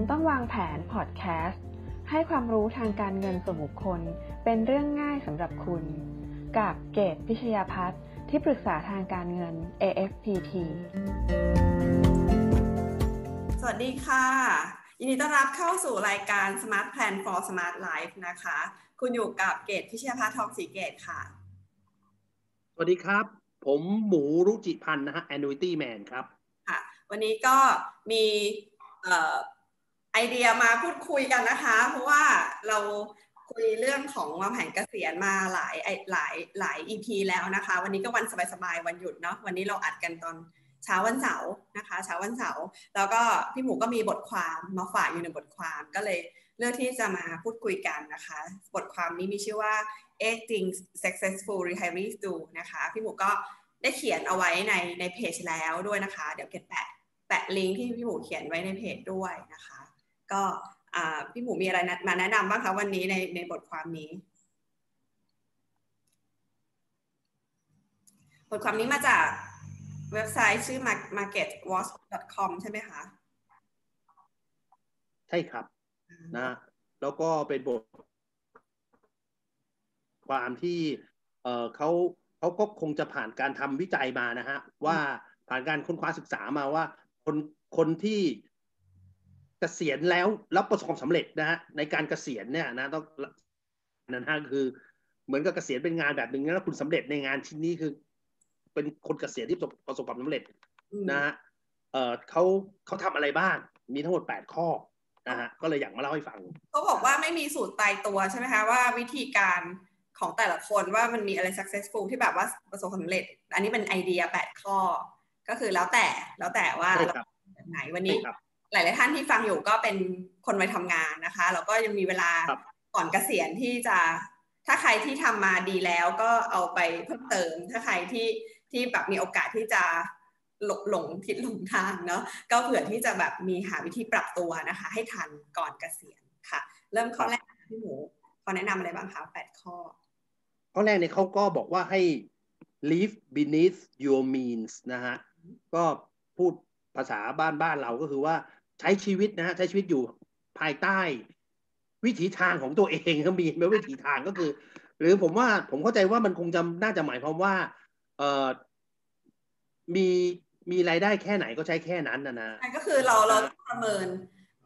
งต้องวางแผนพอดแคสต์ให้ความรู้ทางการเงินส่วนบุคคล เป็นเรื่องง่ายสำหรับคุณ กับเกตพิชยาพัฒน์ที่ปรึกษาทางการเงิน AFPT สวัสดีค่ะ ยินดีต้อนรับเข้าสู่รายการ Smart Plan for Smart Life นะคะ คุณอยู่กับเกตพิชยาพัฒน์ทองสีเกตค่ะ สวัสดีครับ ผมหมูรุจิพันธ์นะฮะ Annuity Man ครับ ค่ะ วันนี้ก็มี ไอเดียมาพูดคุยกันนะคะ เพราะว่าเราคุยเรื่องของวางแผนเกษียณมาหลายหลายหลาย EP แล้วนะคะ วันนี้ก็วันสบายๆวันหยุดเนาะวันนี้เราอัดกันตอนเช้าวันเสาร์นะคะเช้าวันเสาร์แล้วก็พี่หมูก็มีบทความมาฝากอยู่ในบทความก็เลยเลือกที่จะมาพูดคุยกันนะคะ บทความนี้มีชื่อว่า eight things successful retirees do นะคะ พี่หมูก็ได้เขียนเอาไว้ในในเพจแล้วด้วยนะคะ เดี๋ยวเก็บแปะแปะลิงก์ที่พี่หมูเขียนไว้ในเพจด้วยนะคะ ก็พี่หมูมีอะไรมาแนะนำบ้างคะวันนี้ในในบทความนี้ บทความนี้มาจากเว็บไซต์ชื่อ marketwatch.com ใช่ไหมคะ ใช่ครับนะแล้วก็เป็นบทความที่เเขาเขาก็คงจะผ่านการทำวิจัยมานะฮะว่าผ่านการค้นคว้าศึกษามาว่าคนคนที่ เกษียณแล้วแล้วประสบความสำเร็จนะฮะในการเกษียณเนี่ยนะต้องนั่นฮะคือ เหมือนกับเกษียณเป็นงานแบบหนึ่งแล้วคุณสำเร็จในงานชิ้นนี้คือ เป็นคนเกษียณที่ประสบความสำเร็จนะฮะเออเขาเขาทำอะไรบ้างมีทั้งหมดแปดข้อนะฮะก็เลยอยากมาเล่าให้ฟังเขาบอกว่าไม่มีสูตรตายตัวใช่ไหมคะว่าวิธีการของแต่ละคนว่ามันมีอะไร successful ที่แบบว่าประสบความสำเร็จ อันนี้เป็นไอเดียแปดข้อ ก็คือแล้วแต่แล้วแต่ว่าแบบไหนวันนี้ หลาย ๆ ท่านที่ฟังอยู่ก็เป็นคนวัยทำงานนะคะแล้วก็ยังมีเวลาก่อนเกษียณที่จะถ้าใครที่ทำมาดีแล้วก็เอาไปเพิ่มเติม ถ้าใครที่ที่แบบมีโอกาสที่จะหลงหลงทิศหลงทางเนาะก็เผื่อที่จะแบบมีหาวิธีปรับตัวนะคะ ให้ทันก่อนเกษียณค่ะ เริ่มข้อแรกพี่หมูเขาแนะนำอะไรบ้างคะแปดข้อ ข้อแรกเนี่ยเขาก็บอกว่าให้ live beneath your means นะฮะก็พูดภาษาบ้านบ้านเราก็คือว่า ใช้ชีวิตนะฮะใช้ชีวิตอยู่ภายใต้ วิถีทางของตัวเองก็มีไม่วิถีทางก็คือ หรือผมว่าผมเข้าใจว่ามันคงจะน่าจะหมายความว่า เออมีมีรายได้แค่ไหนก็ใช้แค่นั้นนะนะก็คือเราเราประเมิน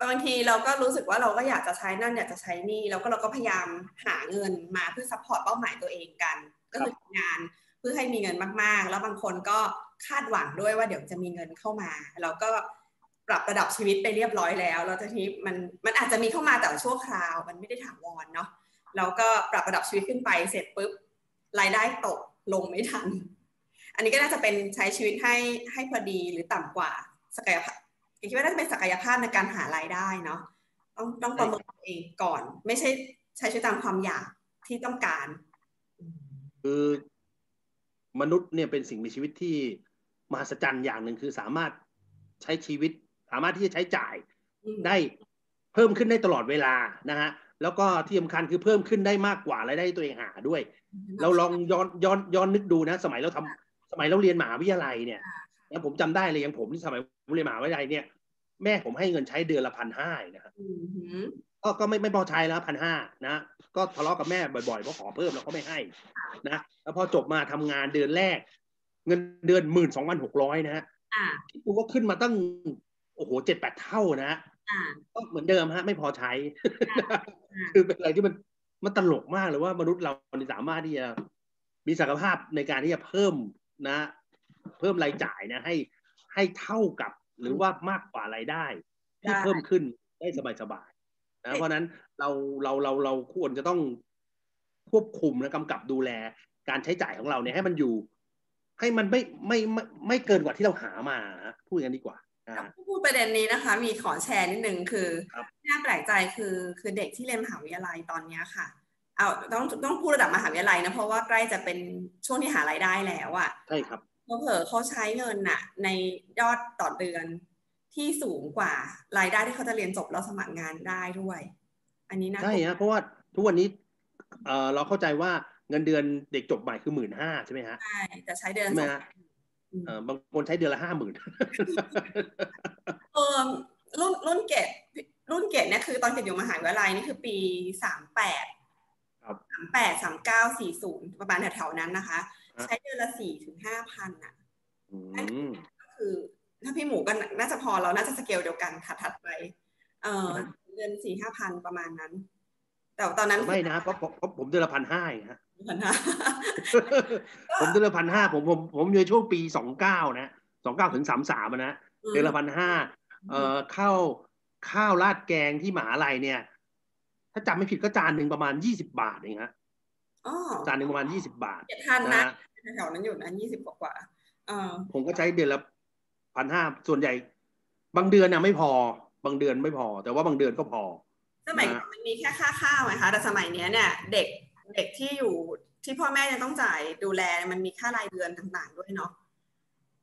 บางทีเราก็รู้สึกว่าเราก็อยากจะใช้นั่นอยากจะใช้นี่แล้วก็เราก็พยายามหาเงินมาเพื่อ support เป้าหมายตัวเองกัน ก็คืองานเพื่อให้มีเงินมากๆ แล้วบางคนก็คาดหวังด้วยว่าเดี๋ยวจะมีเงินเข้ามา เราก็ ปรับระดับชีวิตไปเรียบร้อยแล้วแล้วทีนี้มันมันอาจจะมีเข้ามาแต่ชั่วคราว มันไม่ได้ถาวรเนาะแล้วก็ปรับระดับชีวิตขึ้นไปเสร็จปุ๊บรายได้ตกลงไม่ทัน อันนี้ก็น่าจะเป็นใช้ชีวิตให้ให้พอดีหรือต่ำกว่าศักยภาพคิดว่าน่าจะเป็นศักยภาพในการหารายได้เนาะต้องต้องประเมินเองก่อน ไม่ใช่ใช้ชีวิตตามความอยากที่ต้องการคือมนุษย์เนี่ยเป็นสิ่งมีชีวิตที่มหัศจรรย์อย่างหนึ่งคือสามารถใช้ชีวิต สามารถที่จะใช้จ่ายได้เพิ่มขึ้นได้ตลอดเวลานะฮะแล้วก็ที่สำคัญคือเพิ่มขึ้นได้มากกว่ารายได้ตัวเองหาด้วย เราลองย้อนย้อนย้อนนึกดูนะ สมัยเราทำสมัยเราเรียนมหาวิทยาลัยเนี่ยแล้วผมจำได้เลยอย่างผมที่สมัยเรียนมหาวิทยาลัยเนี่ยแม่ผมให้เงินใช้เดือนละพันห้านะครับก็ก็ไม่ไม่พอใช้แล้วพันห้านะก็ทะเลาะกับแม่บ่อยๆเพราะขอเพิ่มแล้วเขาไม่ให้นะแล้วพอจบมาทำงานเดือนแรก เงินเดือนหมื่นสองพันหกร้อยนะฮะกูก็ขึ้นมาตั้ง โอ้โหเจ็ดแปดเท่านะก็เหมือนเดิมฮะไม่พอใช้ คือเป็นอะไรที่มันมันตลกมากเลยว่ามนุษย์เราสามารถที่จะมีศักยภาพในการที่จะเพิ่มนะ เพิ่มรายจ่ายนะ ให้ให้เท่ากับหรือว่ามากกว่ารายได้ ที่เพิ่มขึ้นได้สบายๆนะเพราะนั้นเราเราเราเราควรจะต้องควบคุมและกำกับดูแลการใช้จ่ายของเราเนี่ยให้มันอยู่ ให้มันไม่ไม่ไม่ไม่เกินกว่าที่เราหามาพูดกันดีกว่า พูดประเด็นนี้นะคะ มีขอแชร์นิดนึงคือน่าแปลกใจคือคือเด็กที่เรียนมหาวิทยาลัยตอนนี้ค่ะเอาต้องต้องพูดระดับมหาวิทยาลัยนะเพราะว่าใกล้จะเป็นช่วงที่หารายได้แล้วอะใช่ครับเพราะเผอเขาใช้เงินน่ะ ในยอดต่อเดือนที่สูงกว่ารายได้ที่เขาจะเรียนจบแล้วสมัครงานได้ด้วย อันนี้นะใช่ฮะเพราะว่าทุกวันนี้เออเราเข้าใจว่าเงินเดือนเด็กจบใหม่คือหมื่นห้าใช่ไหมฮะใช่แต่ใช้เดือนใช่ไหมฮะเออ บางคนใช้เดือนละห้าหมื่นเออรุ่นรุ่นเกตรุ่นเกตเนี่ยคือตอนเกตอยู่มหาวิทยาลัยนี่คือปีสามแปดสามแปดสามเก้าสี่ศูนย์ประมาณแถวๆนั้นนะคะ ใช้เดือนละสี่ถึงห้าพันอะก็คือถ้าพี่หมูก็น่าจะพอเราน่าจะสเกลเดียวกันถัดๆไป เออเดือนสี่ห้าพันประมาณนั้น แต่ตอนนั้นไม่นะเพราะเพราะผมเดือนละพันห้าฮะ พันห้าผมเดือนละพันห้าผมผมผมอยู่ในช่วงปีสองเก้านะสองเก้าถึงสามสามนะเดือนละพันห้าเอ่อข้าวข้าวราดแกงที่หมาลัยเนี่ย ถ้าจำไม่ผิดก็จานหนึ่งประมาณยี่สิบาทเองฮะจานหนึ่งประมาณยี่สิบาททานนะแถวนั้นอยู่นะยี่สิบกว่าผมก็ใช้เดือนละพันห้าส่วนใหญ่ บางเดือนน่ะไม่พอ บางเดือนไม่พอ แต่ว่าบางเดือนก็พอ สมัยก่อนมันมีแค่ค่าข้าวไหมคะแต่สมัยนี้เนี่ยเด็ก เด็กที่อยู่ที่พ่อแม่ยังต้องจ่ายดูแลมันมีค่ารายเดือนต่างๆ ด้วยเนาะ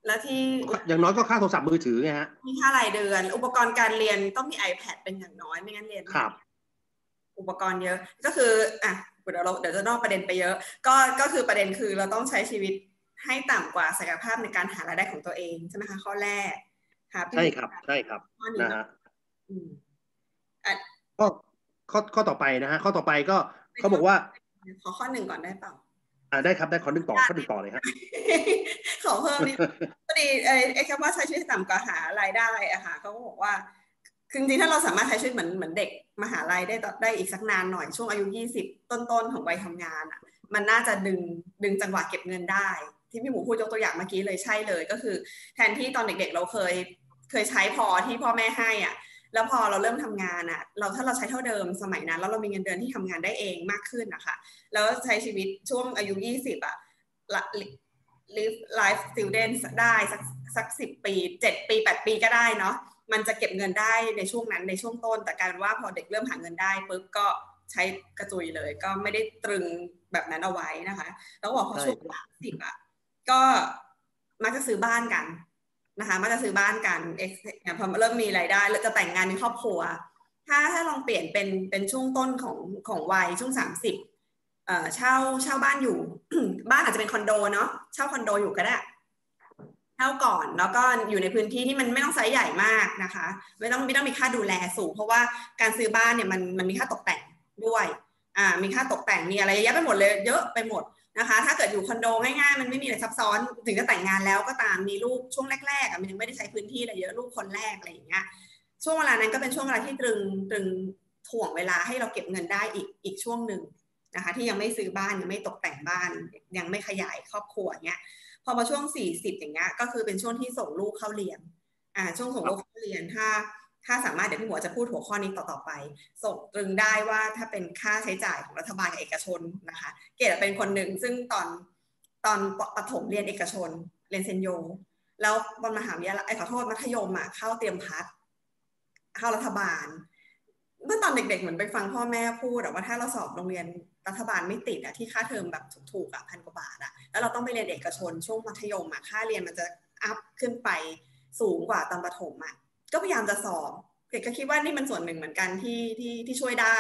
แล้วที่อย่างน้อยก็ค่าโทรศัพท์มือถือไงฮะมีค่ารายเดือน อุปกรณ์การเรียนต้องมี iPad เป็นอย่างน้อยไม่งั้นเรียนครับ อุปกรณ์เยอะก็คืออะเดี๋ยวเราเดี๋ยวจะนอกประเด็นไปเยอะ ก็ก็คือประเด็นคือเราต้องใช้ชีวิตให้ต่ำกว่าศักยภาพในการหารายได้ของตัวเองใช่ไหมคะข้อแรกครับใช่ครับใช่ครับนะฮะข้อข้อข้อต่อไปนะฮะข้อต่อไปก็เขาบอกว่า ขอข้อหนึ่งก่อนได้เปล่าอ่าได้ครับได้ขอหนึ่งต่อข้อหนึ่งต่อเลยครับขอเพิ่มนิดพอดีไอ้ไอ้คำว่าใช้ชีวิตต่ำกว่าหารายได้อะค่ะเขาก็บอกว่าคือจริงๆถ้าเราสามารถใช้ชีวิตเหมือนเหมือนเด็กมหาลัยได้ได้อีกสักนานหน่อยช่วงอายุยี่สิบต้นๆของวัยทำงานอะมันน่าจะดึงดึงจังหวะเก็บเงินได้ ที่พี่หมูพูดยกตัวอย่างเมื่อกี้เลยใช่เลยก็คือ แทนที่ตอนเด็กๆเราเคยเคยใช้พอที่พ่อแม่ให้อะ แล้วพอเราเริ่มทำงานอะเราถ้าเราใช้เท่าเดิมสมัยนั้น แล้วเรามีเงินเดือนที่ทำงานได้เองมากขึ้นนะคะแล้วใช้ชีวิตช่วงอายุยี่สิบอะ live life student ได้สักสักสิบปีเจ็ดปีแปดปีก็ได้เนาะมันจะเก็บเงินได้ในช่วงนั้นในช่วงต้น แต่การว่าพอเด็กเริ่มหาเงินได้ปุ๊บก็ใช้กระจุยเลย ก็ไม่ได้ตรึงแบบนั้นเอาไว้นะคะ แล้วบอกพอช่วงสามสิบอะก็มักจะซื้อบ้านกัน นะคะมักจะซื้อบ้านกันเอ็กซ์พอเริ่มมีรายได้แล้วจะแต่งงานมีครอบครัว ถ้าถ้าลองเปลี่ยนเป็นเป็นช่วงต้นของของวัยช่วงสามสิบเช่าเช่าบ้านอยู่ บ้านอาจจะเป็นคอนโดเนาะเช่าคอนโดอยู่ก็ได้เช่าก่อนแล้วก็อยู่ในพื้นที่ที่มันไม่ต้องไซส์ใหญ่มากนะคะ ไม่ต้องไม่ต้องมีค่าดูแลสูง เพราะว่าการซื้อบ้านเนี่ยมันมันมีค่าตกแต่งด้วยอ่ามีค่าตกแต่งมีอะไรเยอะไปหมดเลยเยอะไปหมด นะคะ ถ้าเกิดอยู่คอนโดง่ายๆ มันไม่มีอะไรซับซ้อน ถึงจะแต่งงานแล้วก็ตามมีลูกช่วงแรกๆมันยังไม่ได้ใช้พื้นที่อะไรเยอะลูกคนแรกอะไรอย่างเงี้ยช่วงเวลานั้นก็เป็นช่วงเวลาที่ตรึงตรึงถ่วงเวลาให้เราเก็บเงินได้อีกอีกช่วงหนึ่งนะคะ ที่ยังไม่ซื้อบ้านยังไม่ตกแต่งบ้านยังไม่ขยายครอบครัวเงี้ยพอมาช่วงสี่สิบอย่างเงี้ยก็คือเป็นช่วงที่ส่งลูกเข้าเรียนอ่าช่วงส่งลูกเข้าเรียนถ้า ถ้าสามารถเดี๋ยวพี่หัวจะพูดหัวข้อนี้ต่อๆไปส่งตรึงได้ว่าถ้าเป็นค่าใช้จ่ายของรัฐบาลกับเอกชนนะคะ เกดเป็นคนหนึ่งซึ่งตอนตอนปฐมเรียนเอกชน เรียนเซนโย แล้วบนมหาวิทยาลัยไอ้ขอโทษมัธยมอะเข้าเตรียมพัฒน์เข้ารัฐบาล เมื่อตอนเด็กๆเหมือนไปฟังพ่อแม่พูดว่าถ้าเราสอบโรงเรียนรัฐบาลไม่ติดอะที่ค่าเทอมแบบถูกๆอะพันกว่าบาทอะแล้วเราต้องไปเรียนเอกชนช่วงมัธยมอะค่าเรียนมันจะ up ขึ้นไปสูงกว่าตอนประถมอะ ก็พยายามจะสอบเด็กก็คิดว่านี่มันส่วนหนึ่งเหมือนกันที่ที่ที่ช่วยได้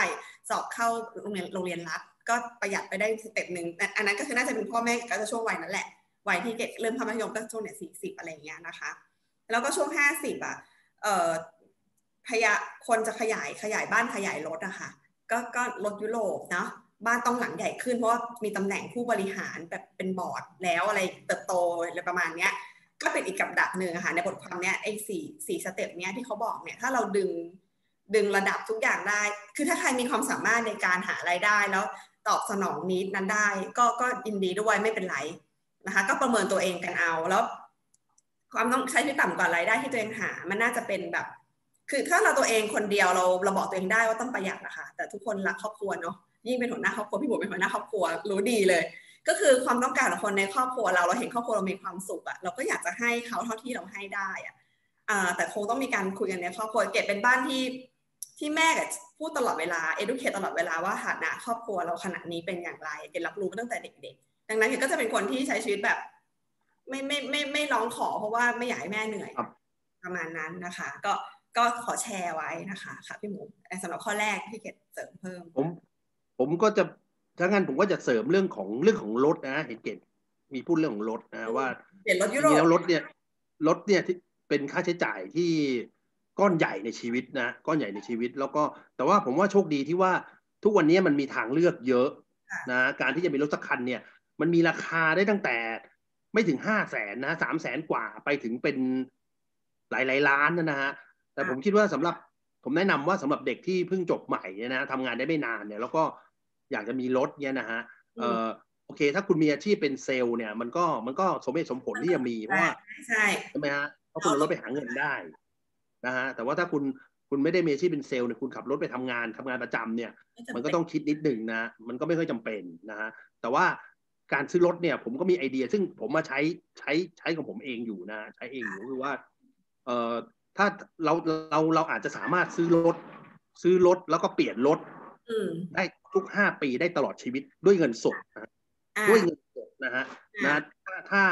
สอบเข้าโรงเรียนโรงเรียนรัฐก็ประหยัดไปได้ step หนึ่งอันนั้นก็คือน่าจะเป็นพ่อแม่ก็จะช่วงวัยนั้นแหละวัยที่เด็กเริ่มทำมัธยมก็ช่วงเนี่ยสี่สิบอะไรอย่างเงี้ยนะคะ แล้วก็ช่วงห้าสิบอะเอ่อพยาคนจะขยายขยายบ้านขยายรถอะค่ะก็ก็รถยุโรปเนาะบ้านต้องหลังใหญ่ขึ้นเพราะว่ามีตำแหน่งผู้บริหารแบบเป็นบอร์ดแล้วอะไรเติบโตอะไรประมาณเนี้ย ก็เป็นอีกกับดักหนึ่งค่ะในบทความเนี้ยไอ้สี่สี่ step เนี้ยที่เขาบอกเนี่ยถ้าเราดึงดึงระดับทุกอย่างได้ คือถ้าใครมีความสามารถในการหาไรายได้แล้วตอบสนองนิดนั้นได้ ก็ก็ยินดีด้วยไม่เป็นไรนะคะ ก็ประเมินตัวเองกันเอาแล้ว ความต้องใช้ที่ต่ำกว่ารายได้ที่ตัวเองหา มันน่าจะเป็นแบบ คือถ้าเราตัวเองคนเดียวเราเราบอกตัวเองได้ว่าต้องประหยัดนะคะแต่ทุกคนรักครอบครัวเนาะยิ่งเป็นหัวหน้าครอบครัวพี่บุ๋มเป็นหัวหน้าครอบครัวรู้ดีเลย ก็คือความต้องการของคนในครอบครัวเราเราเห็นครอบครัวเรามีความสุขอะเราก็อยากจะให้เขาเท่าที่เราให้ได้อะอ่าแต่คงต้องมีการคุยกันในครอบครัวเก็บเป็นบ้านที่ที่แม่กับพูดตลอดเวลาเอดูเคตตลอดเวลาว่าฐานะครอบครัวเราขณะนี้เป็นอย่างไรเกดรับรู้มาตั้งแต่เด็กๆ ดังนั้นเกดก็จะเป็นคนที่ใช้ชีวิตแบบ ไม่ไม่ไม่ไม่ร้องขอเพราะว่าไม่อยากให้แม่เหนื่อยประมาณนั้นนะคะ ก็ก็ขอแชร์ไว้นะคะ ค่ะพี่หมูสำหรับข้อแรกที่เกดเสริมเพิ่มผมผมก็จะ ถ้างั้นผมก็จะเสริมเรื่องของเรื่องของรถนะ เห็นเกดมีพูดเรื่องของรถนะว่าเปลี่ยนรถยุโรปแล้วรถเนี่ยรถเนี่ยที่เป็นค่าใช้จ่ายที่ก้อนใหญ่ในชีวิตนะ ก้อนใหญ่ในชีวิต แล้วก็แต่ว่าผมว่าโชคดีที่ว่าทุกวันนี้มันมีทางเลือกเยอะนะการที่จะมีรถสักคันเนี่ยมันมีราคาได้ตั้งแต่ไม่ถึงห้าแสนนะสามแสนกว่าไปถึงเป็นหลายหลายล้านนะฮะแต่ผมคิดว่าสำหรับผมแนะนำว่าสำหรับเด็กที่เพิ่งจบใหม่เนี่ยนะทำงานได้ไม่นานเนี่ยแล้วก็ อยากจะมีรถเนี่ยนะฮะเออโอเค ถ้าคุณมีอาชีพเป็นเซลล์เนี่ย มันก็มันก็สมเหตุสมผลที่จะมีเพราะว่าใช่ใช่ไหมฮะเพราะคุณเอารถไปหาเงินได้นะฮะแต่ว่าถ้าคุณคุณไม่ได้มีอาชีพเป็นเซลล์เนี่ยคุณขับรถไปทำงานทำงานประจำเนี่ย มันก็ต้องคิดนิดหนึ่งนะ มันก็ไม่ค่อยจำเป็นนะฮะแต่ว่าการซื้อรถเนี่ย ผมก็มีไอเดีย ซึ่งผมมาใช้ใช้ใช้ของผมเองอยู่นะ ใช้เองอยู่คือว่าเอ่อถ้าเราเราเราอาจจะสามารถซื้อรถ ซื้อรถแล้วก็เปลี่ยนรถได้ ทุกห้าปีได้ตลอดชีวิตด้วยเงินสดนะด้วยเงินสดนะฮะนะถ้าถ้า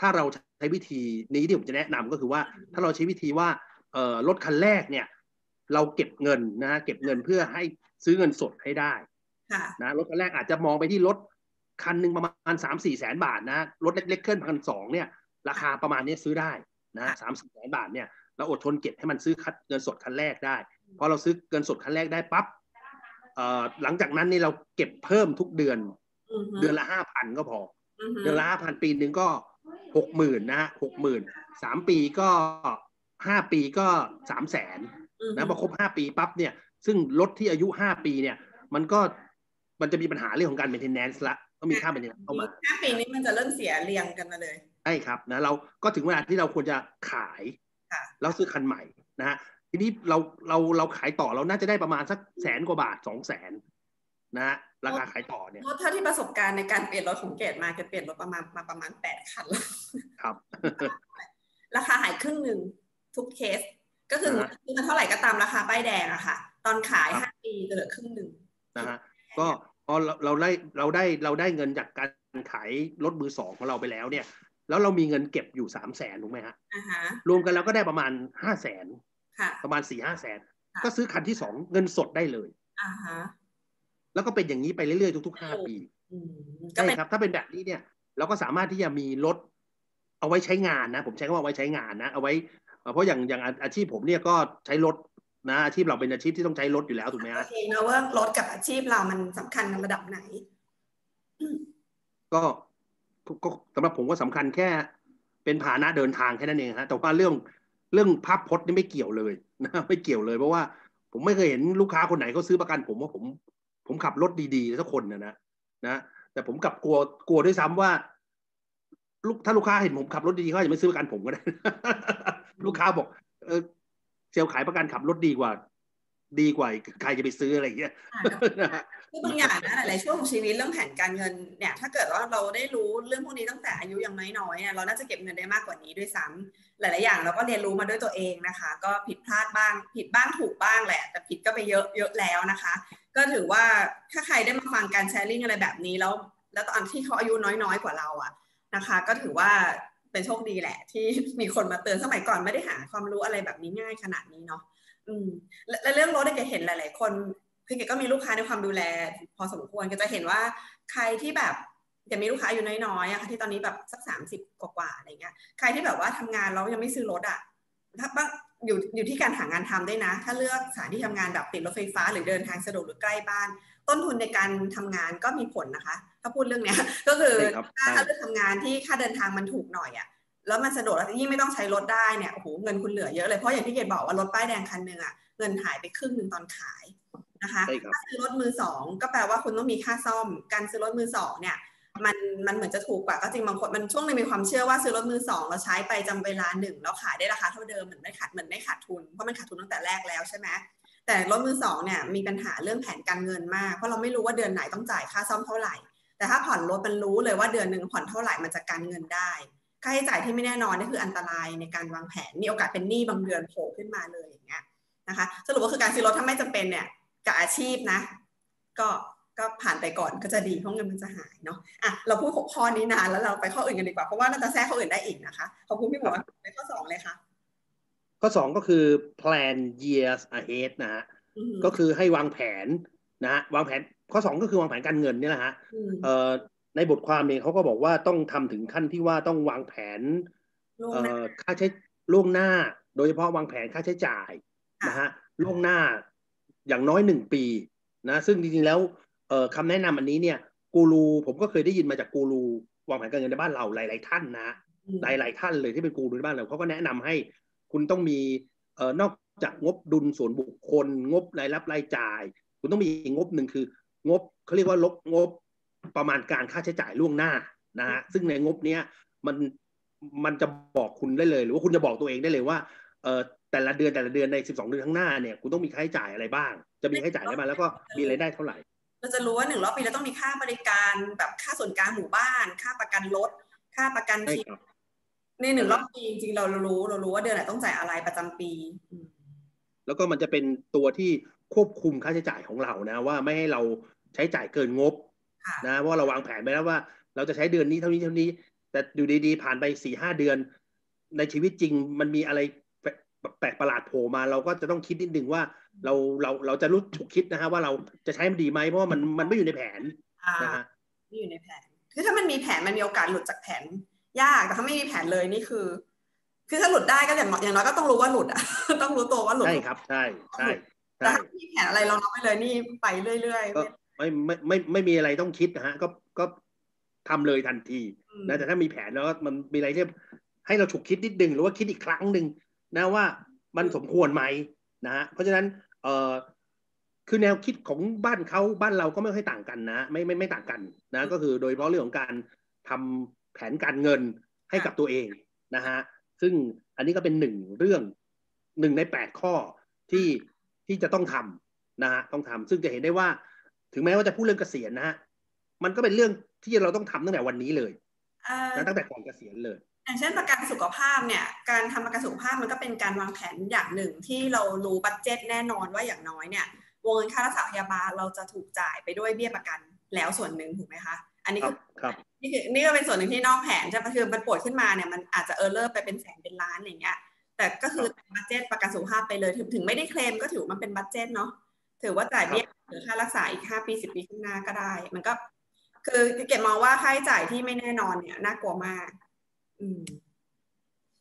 ถ้าเราใช้วิธีนี้ที่ผมจะแนะนำก็คือว่า ถ้าเราใช้วิธีว่าเอ่อรถคันแรกเนี่ย เราเก็บเงินนะเก็บเงินเพื่อให้ซื้อเงินสดให้ได้นะรถคันแรกอาจจะมองไปที่รถคันหนึ่งประมาณสามสี่แสนบาทนะรถเล็กๆเคลื่อนพันสองเนี่ย ราคาประมาณนี้ซื้อได้นะสามสี่แสนบาทเนี่ยเราอดทนเก็บให้มันซื้อคัดเงินสดคันแรกได้พอเราซื้อเงินสดคันแรกได้ปั๊บ หลังจากนั้นนี่เราเก็บเพิ่มทุกเดือน เดือนละห้าพันก็พอ เดือนละห้าพันปีหนึ่งก็หกหมื่นนะฮะหกหมื่นสามปีก็ห้าปีก็สามแสนนะพอครบห้าปีปั๊บเนี่ย ซึ่งรถที่อายุห้าปีเนี่ย มันก็มันจะมีปัญหาเรื่องของการ maintenance ละก็มีค่าเป็นยังเข้ามาห้าปีนี้มันจะเริ่มเสียเรียงกันมาเลยใช่ครับนะเราก็ถึงเวลาที่เราควรจะขายแล้วซื้อคันใหม่นะฮะ ทีนี้เราเราเราขายต่อเราน่าจะได้ประมาณสักแสนกว่าบาทสองแสนนะฮะราคาขายต่อเนี่ยเท่าที่ประสบการณ์ในการเปลี่ยนรถของเกตมาเกตเปลี่ยนรถประมาณมาประมาณแปดคันแล้วครับ ราคาหายครึ่งหนึ่งทุกเคส ก็คือซื้อมาเท่าไหร่ก็ตามราคาป้ายแดงอะค่ะ ตอนขายห้าปีจะเหลือครึ่งหนึ่งนะฮะก็พอเราได้เราได้เราได้เงินจากการขายรถมือสองของเราไปแล้วเนี่ย แล้วเรามีเงินเก็บอยู่สามแสนถูกไหมฮะรวมกันแล้วก็ได้ประมาณห้าแสน ประมาณสี่ห้าแสน ก็ซื้อคันที่สองเงินสดได้เลยแล้วก็เป็นอย่างนี้ไปเรื่อยๆทุกๆห้าปีใช่ครับ ถ้าเป็นแบบนี้เนี่ย เราก็สามารถที่จะมีรถ เอาไว้ใช้งานนะ ผมใช้คำว่าไว้ใช้งานนะ เอาไว้ เพราะอย่างอย่างอาชีพผมเนี่ยก็ใช้รถนะอาชีพเราเป็นอาชีพที่ต้องใช้รถอยู่แล้วถูกไหมฮะโอเคนะว่ารถกับอาชีพเรามันสำคัญในระดับไหน ก็ก็สำหรับผมก็สำคัญแค่ เป็นฐานะเดินทางแค่นั้นเองฮะแต่ว่าเรื่อง เรื่องภาพพจน์นี่ไม่เกี่ยวเลยนะไม่เกี่ยวเลยเพราะว่า ผมไม่เคยเห็นลูกค้าคนไหนเขาซื้อประกัน ผมว่าผม ผมขับรถดีๆสักคนนะนะนะแต่ผมกลับกลัวกลัวด้วยซ้ำว่า ลูกถ้าลูกค้าเห็นผมขับรถดีเขาจะไม่ซื้อประกันผมก็ได้ ลูกค้าบอก เออเซลขายประกันขับรถดีกว่า ดีกว่าใครจะไปซื้ออะไรอย่างเงี้ยคือบางอย่างนะหลายช่วงของชีวิตเรื่องแผนการเงินเนี่ยถ้าเกิดว่าเราได้รู้เรื่องพวกนี้ตั้งแต่อายุยังน้อยๆเนี่ยเราน่าจะเก็บเงินได้มากกว่านี้ด้วยซ้ำหลายๆอย่างเราก็เรียนรู้มาด้วยตัวเองนะคะ ก็ผิดพลาดบ้าง ผิดบ้างถูกบ้างแหละ แต่ผิดก็ไปเยอะเยอะแล้วนะคะ ก็ถือว่าถ้าใครได้มาฟังการแชร์ลิงอะไรแบบนี้แล้ว แล้วตอนที่เขาอายุน้อยๆกว่าเราอะนะคะ ก็ถือว่าเป็นโชคดีแหละ ที่มีคนมาเตือนสมัยก่อนไม่ได้หาความรู้อะไรแบบนี้ง่ายขนาดนี้เนาะ อืมและเรื่องรถเนี่ยเห็นหลาย ๆ คนคือเกก็มีลูกค้าในความดูแล พอสมควรก็จะเห็นว่าใครที่แบบจะมีลูกค้าอยู่น้อยๆอะค่ะที่ตอนนี้แบบสักสามสิบกว่าๆอะไรเงี้ยใครที่แบบว่าทำงานแล้วยังไม่ซื้อรถอะถ้าบ้างอยู่อยู่ที่การหางานทำได้นะ ถ้าเลือกสถานที่ทำงานแบบติดรถไฟฟ้า หรือเดินทางสะดวกหรือใกล้บ้าน ต้นทุนในการทำงานก็มีผลนะคะ ถ้าพูดเรื่องเนี้ยก็คือถ้าเลือกทำงานที่ค่าเดินทางมันถูกหน่อยอะ แล้วมันสะดวกแล้วยิ่งไม่ต้องใช้รถได้เนี่ยโอ้โหเงินคุณเหลือเยอะเลยเพราะอย่างที่เกดบอกว่ารถป้ายแดงคันหนึ่งอะเงินหายไปครึ่งหนึ่งตอนขายนะคะถ้าซื้อรถมือสองก็แปลว่าคุณต้องมีค่าซ่อม การซื้อรถมือสองเนี่ยมันมันเหมือนจะถูกกว่าก็จริงบางคนมันช่วงนึงมีความเชื่อว่าซื้อรถมือสองเราใช้ไปจำเวลาหนึ่งแล้วขายได้ราคาเท่าเดิมเหมือนไม่ขาดเหมือนไม่ขาดทุนเพราะมันขาดทุนตั้งแต่แรกแล้วใช่ไหมแต่รถมือสองเนี่ยมีปัญหาเรื่องแผนการเงินมากเพราะเราไม่รู้ว่าเดือนไหนต้องจ่ายค่าซ่อมเท่าไหร่ แต่ถ้าผ่อนรถมันรู้เลยว่าเดือนหนึ่งผ่อนเท่าไหร่มันจะการเงินได้ค่าใช้จ่ายที่ไม่แน่นอนนี่คืออันตรายในการวางแผนมีโอกาสเป็นหนี้บางเดือนโผล่ขึ้นมาเลยอย่างเงี้ยนะคะสรุปก็คือการซื้อรถถ้าไม่จำเป็นเนี่ยกับอาชีพนะ ก็ก็ผ่านไปก่อนก็จะดีเพราะเงินมันจะหายเนาะอะเราพูดหกข้อนี้นานแล้วเราไปข้ออื่นกันดีกว่าเพราะว่าน่าจะแทรกข้ออื่นได้อีกนะคะขอบคุณพี่หมอไปข้อสองเลยค่ะข้อสองก็คือ plan years ahead นะฮะก็คือให้วางแผนนะฮะวางแผนข้อสองก็คือวางแผนการเงินนี่แหละฮะเอ่อ ในบทความเองเขาก็บอกว่าต้องทำถึงขั้นที่ว่าต้องวางแผนค่าใช้ล่วงหน้า โดยเฉพาะวางแผนค่าใช้จ่ายนะฮะล่วงหน้าอย่างน้อยหนึ่งปีนะซึ่งจริงๆแล้วเอ่อคำแนะนำอันนี้เนี่ยกูรูผมก็เคยได้ยินมาจากกูรูวางแผนการเงินในบ้านเราหลาย ๆ ท่านนะหลาย ๆ ท่านเลยที่เป็นกูรูในบ้านเราเขาก็แนะนำให้คุณต้องมีเอ่อนอกจากงบดุลส่วนบุคคล งบรายรับรายจ่าย คุณต้องมีอีกงบหนึ่งคืองบเขาเรียกว่าลบงบ ประมาณการค่าใช้จ่ายล่วงหน้านะฮะซึ่งในงบเนี้ยมันมันจะบอกคุณได้เลย หรือว่าคุณจะบอกตัวเองได้เลยว่าเอ่อแต่ละเดือนแต่ละเดือนใน 12 เดือนข้างหน้าเนี่ยคุณต้องมีค่าใช้จ่ายอะไรบ้าง จะมีค่าใช้จ่ายอะไรบ้างแล้วก็มีรายได้เท่าไหร่ เราจะรู้ว่าหนึ่งรอบปีเราต้องมีค่าบริการแบบค่าส่วนกลางหมู่บ้าน ค่าประกันรถค่าประกันใช่ชีครับในหนึ่งรอบปีจริงๆเรารู้เรารู้ว่าเดือนไหนต้องจ่ายอะไรประจำปีอืมแล้วก็มันจะเป็นตัวที่ควบคุมค่าใช้จ่ายของเรานะ ว่าไม่ให้เราใช้จ่ายเกินงบค่ะ นะเพราะเราวางแผนไปแล้วว่า เราจะใช้เดือนนี้เท่านี้เท่านี้ แต่อยู่ดีๆผ่านไปสี่ห้าเดือน ในชีวิตจริงมันมีอะไรแปลกแปลกประหลาดโผล่มา เราก็จะต้องคิดนิดนึงว่าเราเราเราจะรู้ฉุกคิดนะฮะว่าเราจะใช้มันดีไหมเพราะว่ามันมันไม่อยู่ในแผนอ่านะฮะไม่อยู่ในแผน คือถ้ามันมีแผนมันมีโอกาสหลุดจากแผน ยากแต่ถ้าไม่มีแผนเลยนี่คือ คือถ้าหลุดได้ก็อย่างน้อยอย่างน้อยก็ต้องรู้ว่าหลุดอะต้องรู้ตัวว่าหลุดใช่ครับใช่ใช่แต่ใช่ถ้าไม่มีแผนอะไรเรารับไปเลยนี่ไปเรื่อยก็ ไม่ไม่ไม่ไม่มีอะไรต้องคิดนะฮะ ก็ก็ทำเลยทันทีๆอืมนะแต่ถ้ามีแผนแล้วมันมีอะไรที่ให้เราฉุกคิดนิดนึงหรือว่าคิดอีกครั้งหนึ่งนะว่ามันสมควรไหมนะฮะเพราะฉะนั้นเออคือแนวคิดของบ้านเขาบ้านเราก็ไม่ค่อยต่างกันนะไม่ไม่ไม่ต่างกันนะก็คือโดยเฉพาะเรื่องของการทำแผนการเงินให้กับตัวเองนะฮะซึ่งอันนี้ก็เป็นหนึ่งเรื่องหนึ่งในแปดข้อที่ที่จะต้องทำนะฮะต้องทำซึ่งจะเห็นได้ว่า ถึงแม้ว่าจะพูดเรื่องเกษียณนะฮะมันก็เป็นเรื่องที่เราต้องทำตั้งแต่วันนี้เลยเอ่อนะตั้งแต่ก่อนเกษียณเลย อย่างเช่นประกันสุขภาพเนี่ย การทำประกันสุขภาพมันก็เป็นการวางแผนอย่างหนึ่งที่เรารู้ budget แน่นอนว่าอย่างน้อยเนี่ยวงเงินค่ารักษาพยาบาลเราจะถูกจ่ายไปด้วยเบี้ยประกันแล้วส่วนหนึ่งถูกไหมคะ อันนี้ครัคืบอครับนี่คือนี่ก็เป็นส่วนหนึ่งที่นอกแผนใช่ไหมคือมันป่วยขึ้นมาเนี่ยมันอาจจะ error ไปเป็นแสนเป็นล้านอย่างเงี้ยแต่ก็คือ budget ประกันสุขภาพไปเลยถึงถึงไม่ได้เคลมก็ถือว่ามันเป็น budget เนาะ ถือว่าจ่ายเบี้ยหรือค่ารักษาอีกห้าปีสิบปีข้างหน้าก็ได้ มันก็ คือเก็บมองว่าค่าใช้จ่ายที่ไม่แน่นอนเนี่ยน่ากลัวมาก อืม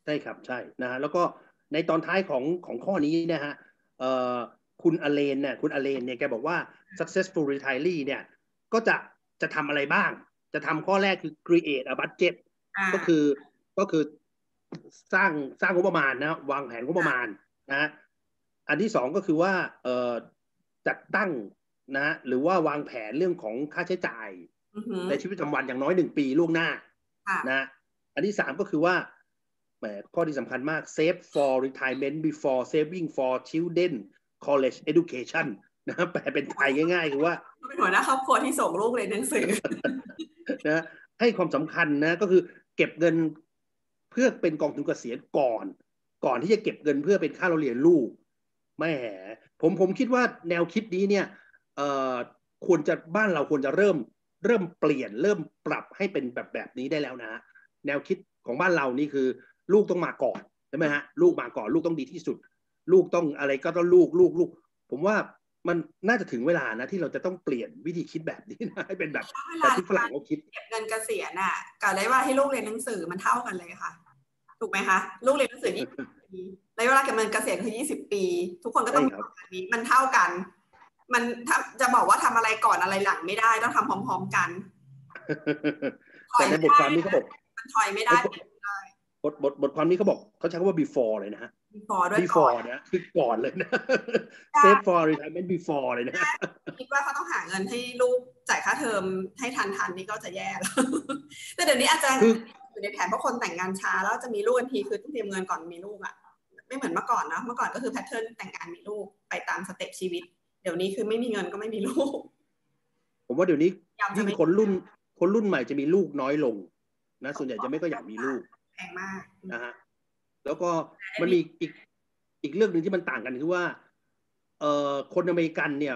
ใช่ครับใช่นะฮะแล้วก็ในตอนท้ายของของข้อนี้นะฮะเอ่อคุณอเลนเนี่ยคุณอเลนเนี่ยแกบอกว่า successful retiree เนี่ย ก็จะจะทำอะไรบ้าง จะทำข้อแรกคือ create a budget อ่าก็คือก็คือสร้างสร้างงบประมาณนะวางแผนงบประมาณนะฮะอันที่สองก็คือว่าเอ่อ จัดตั้งนะฮะหรือว่าวางแผนเรื่องของค่าใช้จ่ายอือหือในชีวิตประจำวันอย่างน้อยหนึ่งปีล่วงหน้าค่ะนะอันที่สามก็คือว่าแหมข้อที่สำคัญมาก save for retirement before saving for children college education นะแปลเป็นไทยง่ายๆคือว่าเป็นหัวหน้าครอบครัวที่ส่งลูกเรียนหนังสือนะให้ความสำคัญนะก็คือเก็บเงินเพื่อเป็นกองทุนเกษียณก่อน ก่อนที่จะเก็บเงินเพื่อเป็นค่าเราเรียนลูก แหม่ผมผมคิดว่าแนวคิดนี้เนี่ยเอ่อควรจะบ้านเราควรจะเริ่มเริ่มเปลี่ยนเริ่มปรับให้เป็นแบบแบบนี้ได้แล้วนะ แนวคิดของบ้านเรานี่คือ ลูกต้องมาก่อนใช่ไหมฮะลูกมาก่อนลูกต้องดีที่สุด ลูกต้องอะไรก็ต้องลูกลูกลูก ผมว่ามันน่าจะถึงเวลานะที่เราจะต้องเปลี่ยนวิธีคิดแบบนี้นะให้เป็นแบบเวแบลาบที่ฝรั่งเขาคิดเก็บเงินเกษียณน่ะกับระยะเวลาที่ลูกเรียนหนังสือมันเท่ากันเลยค่ะ ถูกไหมคะ ลูกเรียนหนังสือยี่ปี ระยะเวลาเก็บเงินเกษียณคือยี่สิบปี ทุกคนก็ต้องใช่ครับแบบนี้มันเท่ากัน มันถ้าจะบอกว่าทำอะไรก่อนอะไรหลังไม่ได้ต้องทำพร้อม ๆกันแต่ในบทความนี้เขาบอกมันถอยไม่ได้บทบทบทความนี้เขาบอกเขาใช้คำว่า before เลยนะฮะพอด้วยก่อ before นนะคือก่อนเลยนะใช่ save for retirement before เลยนะคิดว่าเขาต้องหาเงินให้ลูกจ่ายค่าเทอมให้ทันทันๆนี่ก็จะแย่แล้วแต่เดี๋ยวนี้อาจารย์คืออยู่ในแผนเพราะคนแต่งงานช้าแล้วจะมีลูกทันทีคือต้องเตรียมเงินก่อนมีลูกอะ ไม่เหมือนเมื่อก่อนนะเมื่อก่อนก็คือ pattern แต่งงานมีลูกไปตาม step ชีวิต เดี๋ยวนี้คือไม่มีเงินก็ไม่มีลูก ผมว่าเดี๋ยวนี้ยามจะยิ่งไม่คนรุ่นคนรุ่นใหม่จะมีลูกน้อยลงนะส่วนใหญ่จะไม่ก็อยากมีลูกแพงมากนะฮะแล้วก็มันมีอีกอีกเรื่องหนึ่งที่มันต่างกันคือว่า เอ่อคนอเมริกันเนี่ย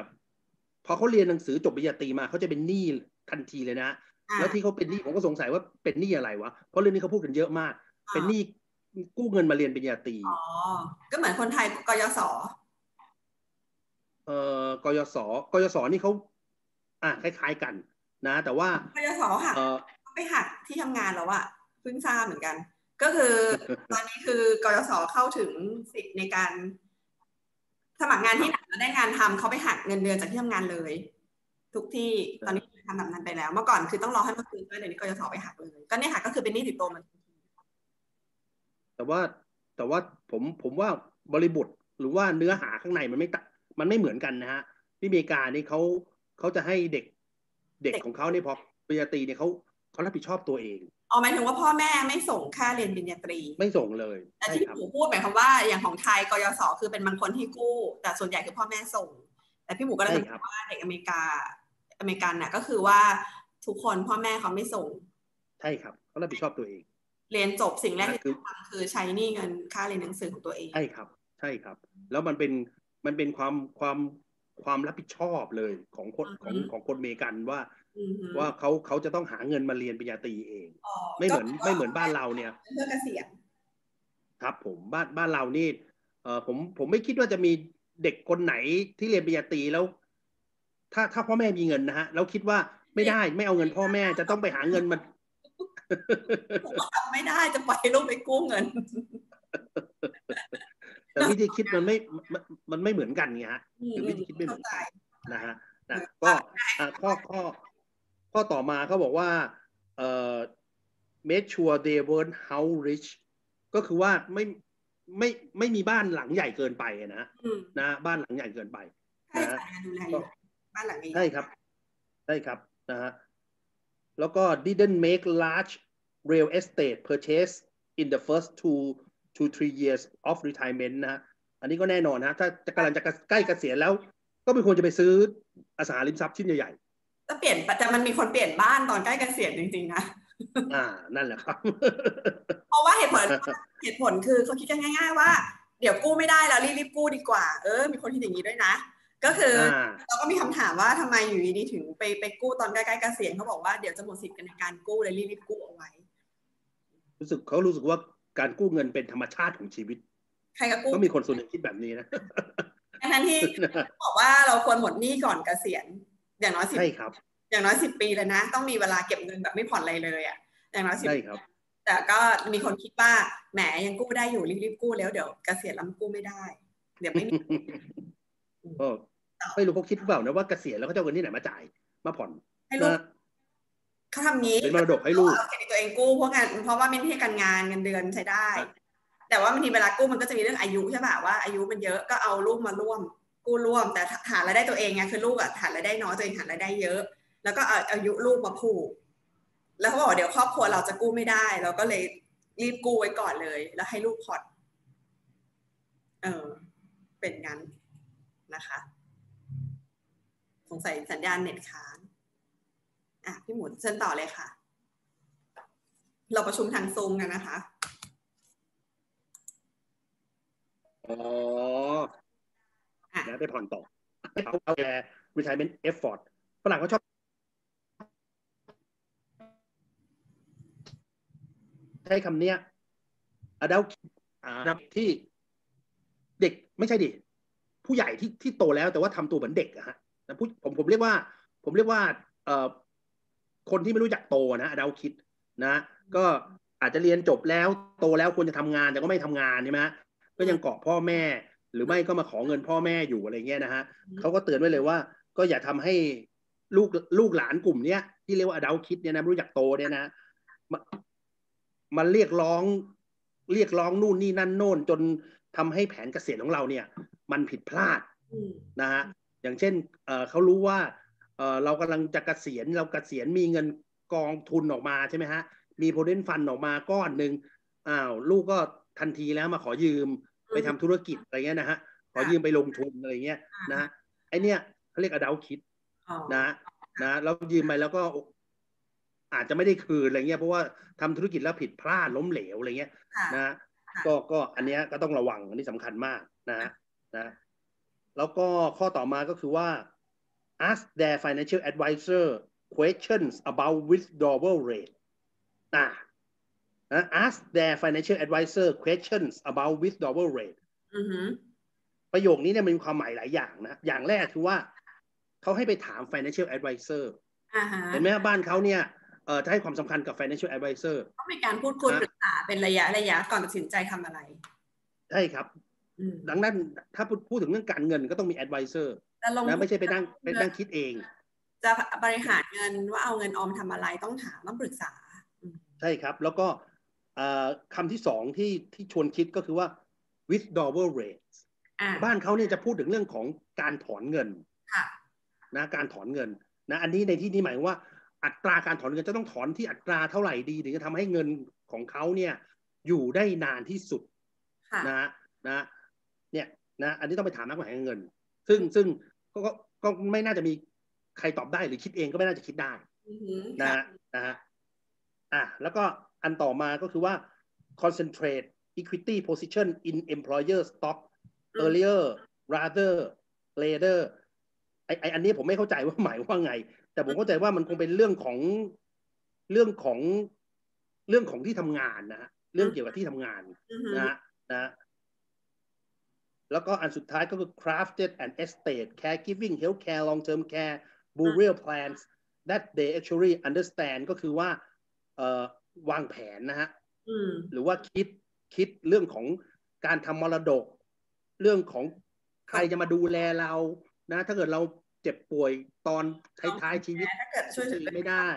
พอเขาเรียนหนังสือจบปริญญาตรีมาเขาจะเป็นหนี้ทันทีเลยนะอ่าแล้วที่เขาเป็นหนี้ผมก็สงสัยว่าเป็นหนี้อะไรวะเพราะเรื่องนี้เขาพูดกันเยอะมาก เป็นหนี้ กู้เงินมาเรียนปริญญาตรีอ๋อก็เหมือนคนไทยกยศเอ่อกยศกยศนี่เขาอะคล้ายๆกันนะ แต่ว่ากยศหักเอ่อไปหักที่ทำงานแล้วอะเพิ่งทราบเหมือนกัน ก็คือตอนนี้คือกยศเข้าถึงสิทธิ์ในการสมัครงานที่ไหนแล้วได้งานทำเขาไปหักเงินเดือนจากที่ทำงานเลย ทุกที่ตอนนี้ทำแบบนั้นไปแล้ว เมื่อก่อนคือต้องรอให้มาคืนด้วยเดี๋ยวนี้กยศไปหักเลยก็เนี่ยค่ะก็คือเป็นหนี้ติดตัวมัน แต่ว่าแต่ว่าผมผมว่าบริบทหรือว่าเนื้อหาข้างในมันไม่ตมันไม่เหมือนกันนะฮะที่อเมริกานี่เขาเขาจะให้เด็กเด็กของเขาเนี่ยพอปริญญาตรีเนี่ยเขาเขารับผิดชอบตัวเองอ๋อหมายถึงว่าพ่อแม่ไม่ส่งค่าเรียนปริญญาตรี ไม่ส่งเลยแต่ใช่ที่ครับผมพูดหมายความว่าอย่างของไทยกยศคือเป็นบางคนที่กู้ แต่ส่วนใหญ่คือพ่อแม่ส่ง แต่พี่หมูก็เลยใช่บครับอกว่าเด็กอเมริกาอเมริกันน่ะก็คือว่าทุกคนพ่อแม่เขาไม่ส่ง ใช่ครับเขารับผิดชอบตัวเอง เรียนจบสิ่งแรกที่คือต้องทำคือใช้หนี้เงินค่าเรียนหนังสือของตัวเอง ใช่ครับ ใช่ครับ แล้วมันเป็นมันเป็นความความความรับผิดชอบเลยของคนของของคนอเมริกันว่าอือฮึว่าเขาเขาจะต้องหาเงินมาเรียนปริญญาตรีเองอ๋อไม่เหมือนก็ไม่เหมือนบ้านเราเนี่ยเพื่อเกษียณครับผมบ้านบ้านเรานี่เออผมผมไม่คิดว่าจะมีเด็กคนไหนที่เรียนปริญญาตรีแล้ว ถ้าถ้าพ่อแม่มีเงินนะฮะแล้วคิดว่าไม่ได้ไม่เอาเงินพ่อแม่จะต้องไปหาเงินมาผมว่า ทำไม่ได้จะปล่อยให้ลูกไปกู้เงิน แต่วิธีคิดมันไม่มันมันไม่เหมือนกันไงฮะอืมคือวิธีคิดไม่เหมืเข้าอนใจกันนะฮะนะก็อะข้อข้อข้อต่อมาเขาบอกว่าเอ่อ make sure they weren't how rich ก็คือว่าไม่ไม่ไม่มีบ้านหลังใหญ่เกินไปอะนะอืมนะ บ้านหลังใหญ่เกินไปค่าใช้จ่ายการดูแลอยู่บ้านหลังนี้ใช่ครับใช่ครับนะฮะ แล้วก็ didn't make large real estate purchase in the first two to three years of retirement นะฮะอันนี้ก็แน่นอนนะถ้าจะกำลังจะใกล้เกษียณแล้ว ก็ไม่ควรจะไปซื้ออสังหาริมทรัพย์ชิ้นใหญ่ก็เปลี่ยนแต่มันมีคนเปลี่ยนบ้านตอนใกล้เกษียณจริงๆนะๆอ่านั่นแหละครับ เพราะว่าเหตุผลเหตุผลคือเขาคิดกันง่าย ๆ ว่าเดี๋ยวกู้ไม่ได้แล้วรีบๆกู้ดีกว่า เออ มีคนคิดอย่างนี้ด้วยนะ ก็คือออ่าเราก็มีคำถามว่าทำไมอยู่ดีๆถึงไปไปกู้ตอนใกล้ๆเกษียณเขาบอกว่าเดี๋ยวจะหมดสิทธิ์กันในการกู้เลยรีบๆกู้เอาไว้ รู้สึกเขารู้สึกว่าการกู้เงินเป็นธรรมชาติของชีวิต ใครก็กู้ก็มีคนส่วนหนึ่งคิดแบบนี้นะทั้งที่บอกว่าเราควรหมดหนี้ก่อนเกษียณ อย่างน้อยสิบใช่ครับ อย่างน้อยสิบปีเลยนะ ต้องมีเวลาเก็บเงินแบบไม่ผ่อนอะไรเลยอะอย่างน้อยสิบใช่ครับ แต่ก็มีคนคิดว่าแหมยังกู้ได้อยู่รีบๆกู้แล้วเดี๋ยวเกษียณแล้วกู้ไม่ได้ เดี๋ยวไม่มีก็ ไม่รู้เขาคิดหรือเปล่านะว่าเกษียณแล้วเขาจะเอาเงินที่ไหนมาจ่าย มาผ่อนให้ลูกนะเขาทำงี้เป็นมรดกให้ลูกเอาเครดิตตัวเองกู้เพราะงานเพราะว่าไม่ใช่การงานเงินเดือนใช้ได้ แต่ว่าบางทีเวลากู้มันก็จะมีเรื่องอายุใช่ป่ะว่าอายุมันเยอะก็เอาลูกมาร่วม กู้ร่วม แต่ฐานรายได้ตัวเองไงคือลูกอะฐานรายได้น้อยตัวเองฐานรายได้เยอะ แล้วก็เอาอายุลูกมาผูกแล้วเขาบอกว่าเดี๋ยวครอบครัวเราจะกู้ไม่ได้เราก็เลยรีบกู้ไว้ก่อนเลย แล้วให้ลูกผ่อนเออเป็นงั้นนะคะ สงสัยสัญญาณเน็ตค้างอะพี่หมุนเชิญต่อเลยค่ะ เราประชุมทางซูมกันนะคะอ๋ออะแล้วไปผ่อนต่อเอาเอาแก retirement effort ฝรั่งเขาชอบใช้คำเนี้ย adult อ่าที่เด็กไม่ใช่ดิ ผู้ใหญ่ที่ที่โตแล้วแต่ว่าทำตัวเหมือนเด็กอะฮะ นะผู้ผมผมเรียกว่า ผมเรียกว่าเอ่อคนที่ไม่รู้จักโตนะ adult คิดนะ ก็อาจจะเรียนจบแล้วโตแล้วควรจะทำงานแต่ก็ไม่ทำงานใช่ไหมฮะก็ยังเกาะพ่อแม่ หรือไม่ก็มาขอเงินพ่อแม่อยู่อะไรเงี้ยนะฮะอืมเขาก็เตือนไว้เลยว่า ก็อย่าทำให้ลูกลูกหลานกลุ่มเนี้ยที่เรียกว่า adult คิดเนี่ยนะไม่รู้จักโตเนี่ยนะมามันเรียกร้องเรียกร้องนู่นนี่นั่นโน่นจนทำให้แผนเกษียณของเราเนี่ย มันผิดพลาดอืมนะฮะ อย่างเช่นเอ่อเขารู้ว่าเอ่อเรากำลังจะเกษียณเราเกษียณมีเงินกองทุนออกมาใช่ไหมฮะมีโพเดนฟันออกมาก้อนหนึ่งอ้าวลูกก็ทันทีแล้วมาขอยืมไปทำธุรกิจอะไรเงี้ยนะฮะขอยืมไปลงทุนอะไรเงี้ยนะฮะไอเนี้ยเขาเรียกอดาคิดอ๋อนะนะแล้วยืมไปแล้วก็อาจจะไม่ได้คืนอะไรเงี้ยเพราะว่าทำธุรกิจแล้วผิดพลาดล้มเหลวอะไรเงี้ยค่ะนะค่ะก็ก็อันเนี้ยก็ต้องระวังอันนี้สำคัญมากนะฮะนะ แล้วก็ข้อต่อมาก็คือว่า ask their financial advisor questions about withdrawal rate อ่านะ ask their financial advisor questions about withdrawal rate อือหือประโยคนี้เนี่ยมันมีความหมายหลายอย่างนะ อย่างแรกคือว่าเขาให้ไปถาม financial advisor อ่าฮะเห็นไหมฮะบ้านเขาเนี่ยเอ่อจะให้ความสำคัญกับ financial advisor ต้องมีการพูดคุยปรึกษาเป็นระยะระยะก่อนตัดสินใจทำอะไร ใช่ครับ ดังนั้นถ้าพูดพูดถึงเรื่องการเงินก็ต้องมี advisor นะไม่ใช่ไปนั่งไปนั่งคิดเอง จะบริหารเงินว่าเอาเงินออมทำอะไรต้องถามต้องปรึกษา ใช่ครับ แล้วก็คำที่สองที่ที่ชวนคิดก็คือว่า withdrawal rates บ้านเขาเนี่ยจะพูดถึงเรื่องของการถอนเงินนะการถอนเงินนะอันนี้ในที่นี้หมายว่าอัตราการถอนเงินจะต้องถอนที่อัตราเท่าไหร่ดีถึงจะทำให้เงินของเขาเนี่ยอยู่ได้นานที่สุดนะนะ เนี่ยนะอันนี้ต้องไปถามนักบริหารเงิน ซึ่งซึ่งก็ก็ไม่น่าจะมีใครตอบได้หรือคิดเองก็ไม่น่าจะคิดได้นะนะฮะอะแล้วก็อันต่อมาก็คือว่า concentrate equity position in employer stock earlier rather later ไอไออันนี้ผมไม่เข้าใจว่าหมายว่าไง แต่ผมเข้าใจว่ามันคงเป็นเรื่องของเรื่องของเรื่องของที่ทำงานนะฮะเรื่องเกี่ยวกับที่ทำงานนะนะ แล้วก็อันสุดท้ายก็คือ crafted and estate caregiving healthcare long term care burial plans that they actually understand ก็คือว่าเอ่อวางแผนนะฮะหรือว่าคิดคิดเรื่องของการทำมรดก เรื่องของใครจะมาดูแลเรานะ ถ้าเกิดเราเจ็บป่วยตอนท้ายๆชีวิตถ้าเกิดช่วยไม่ได้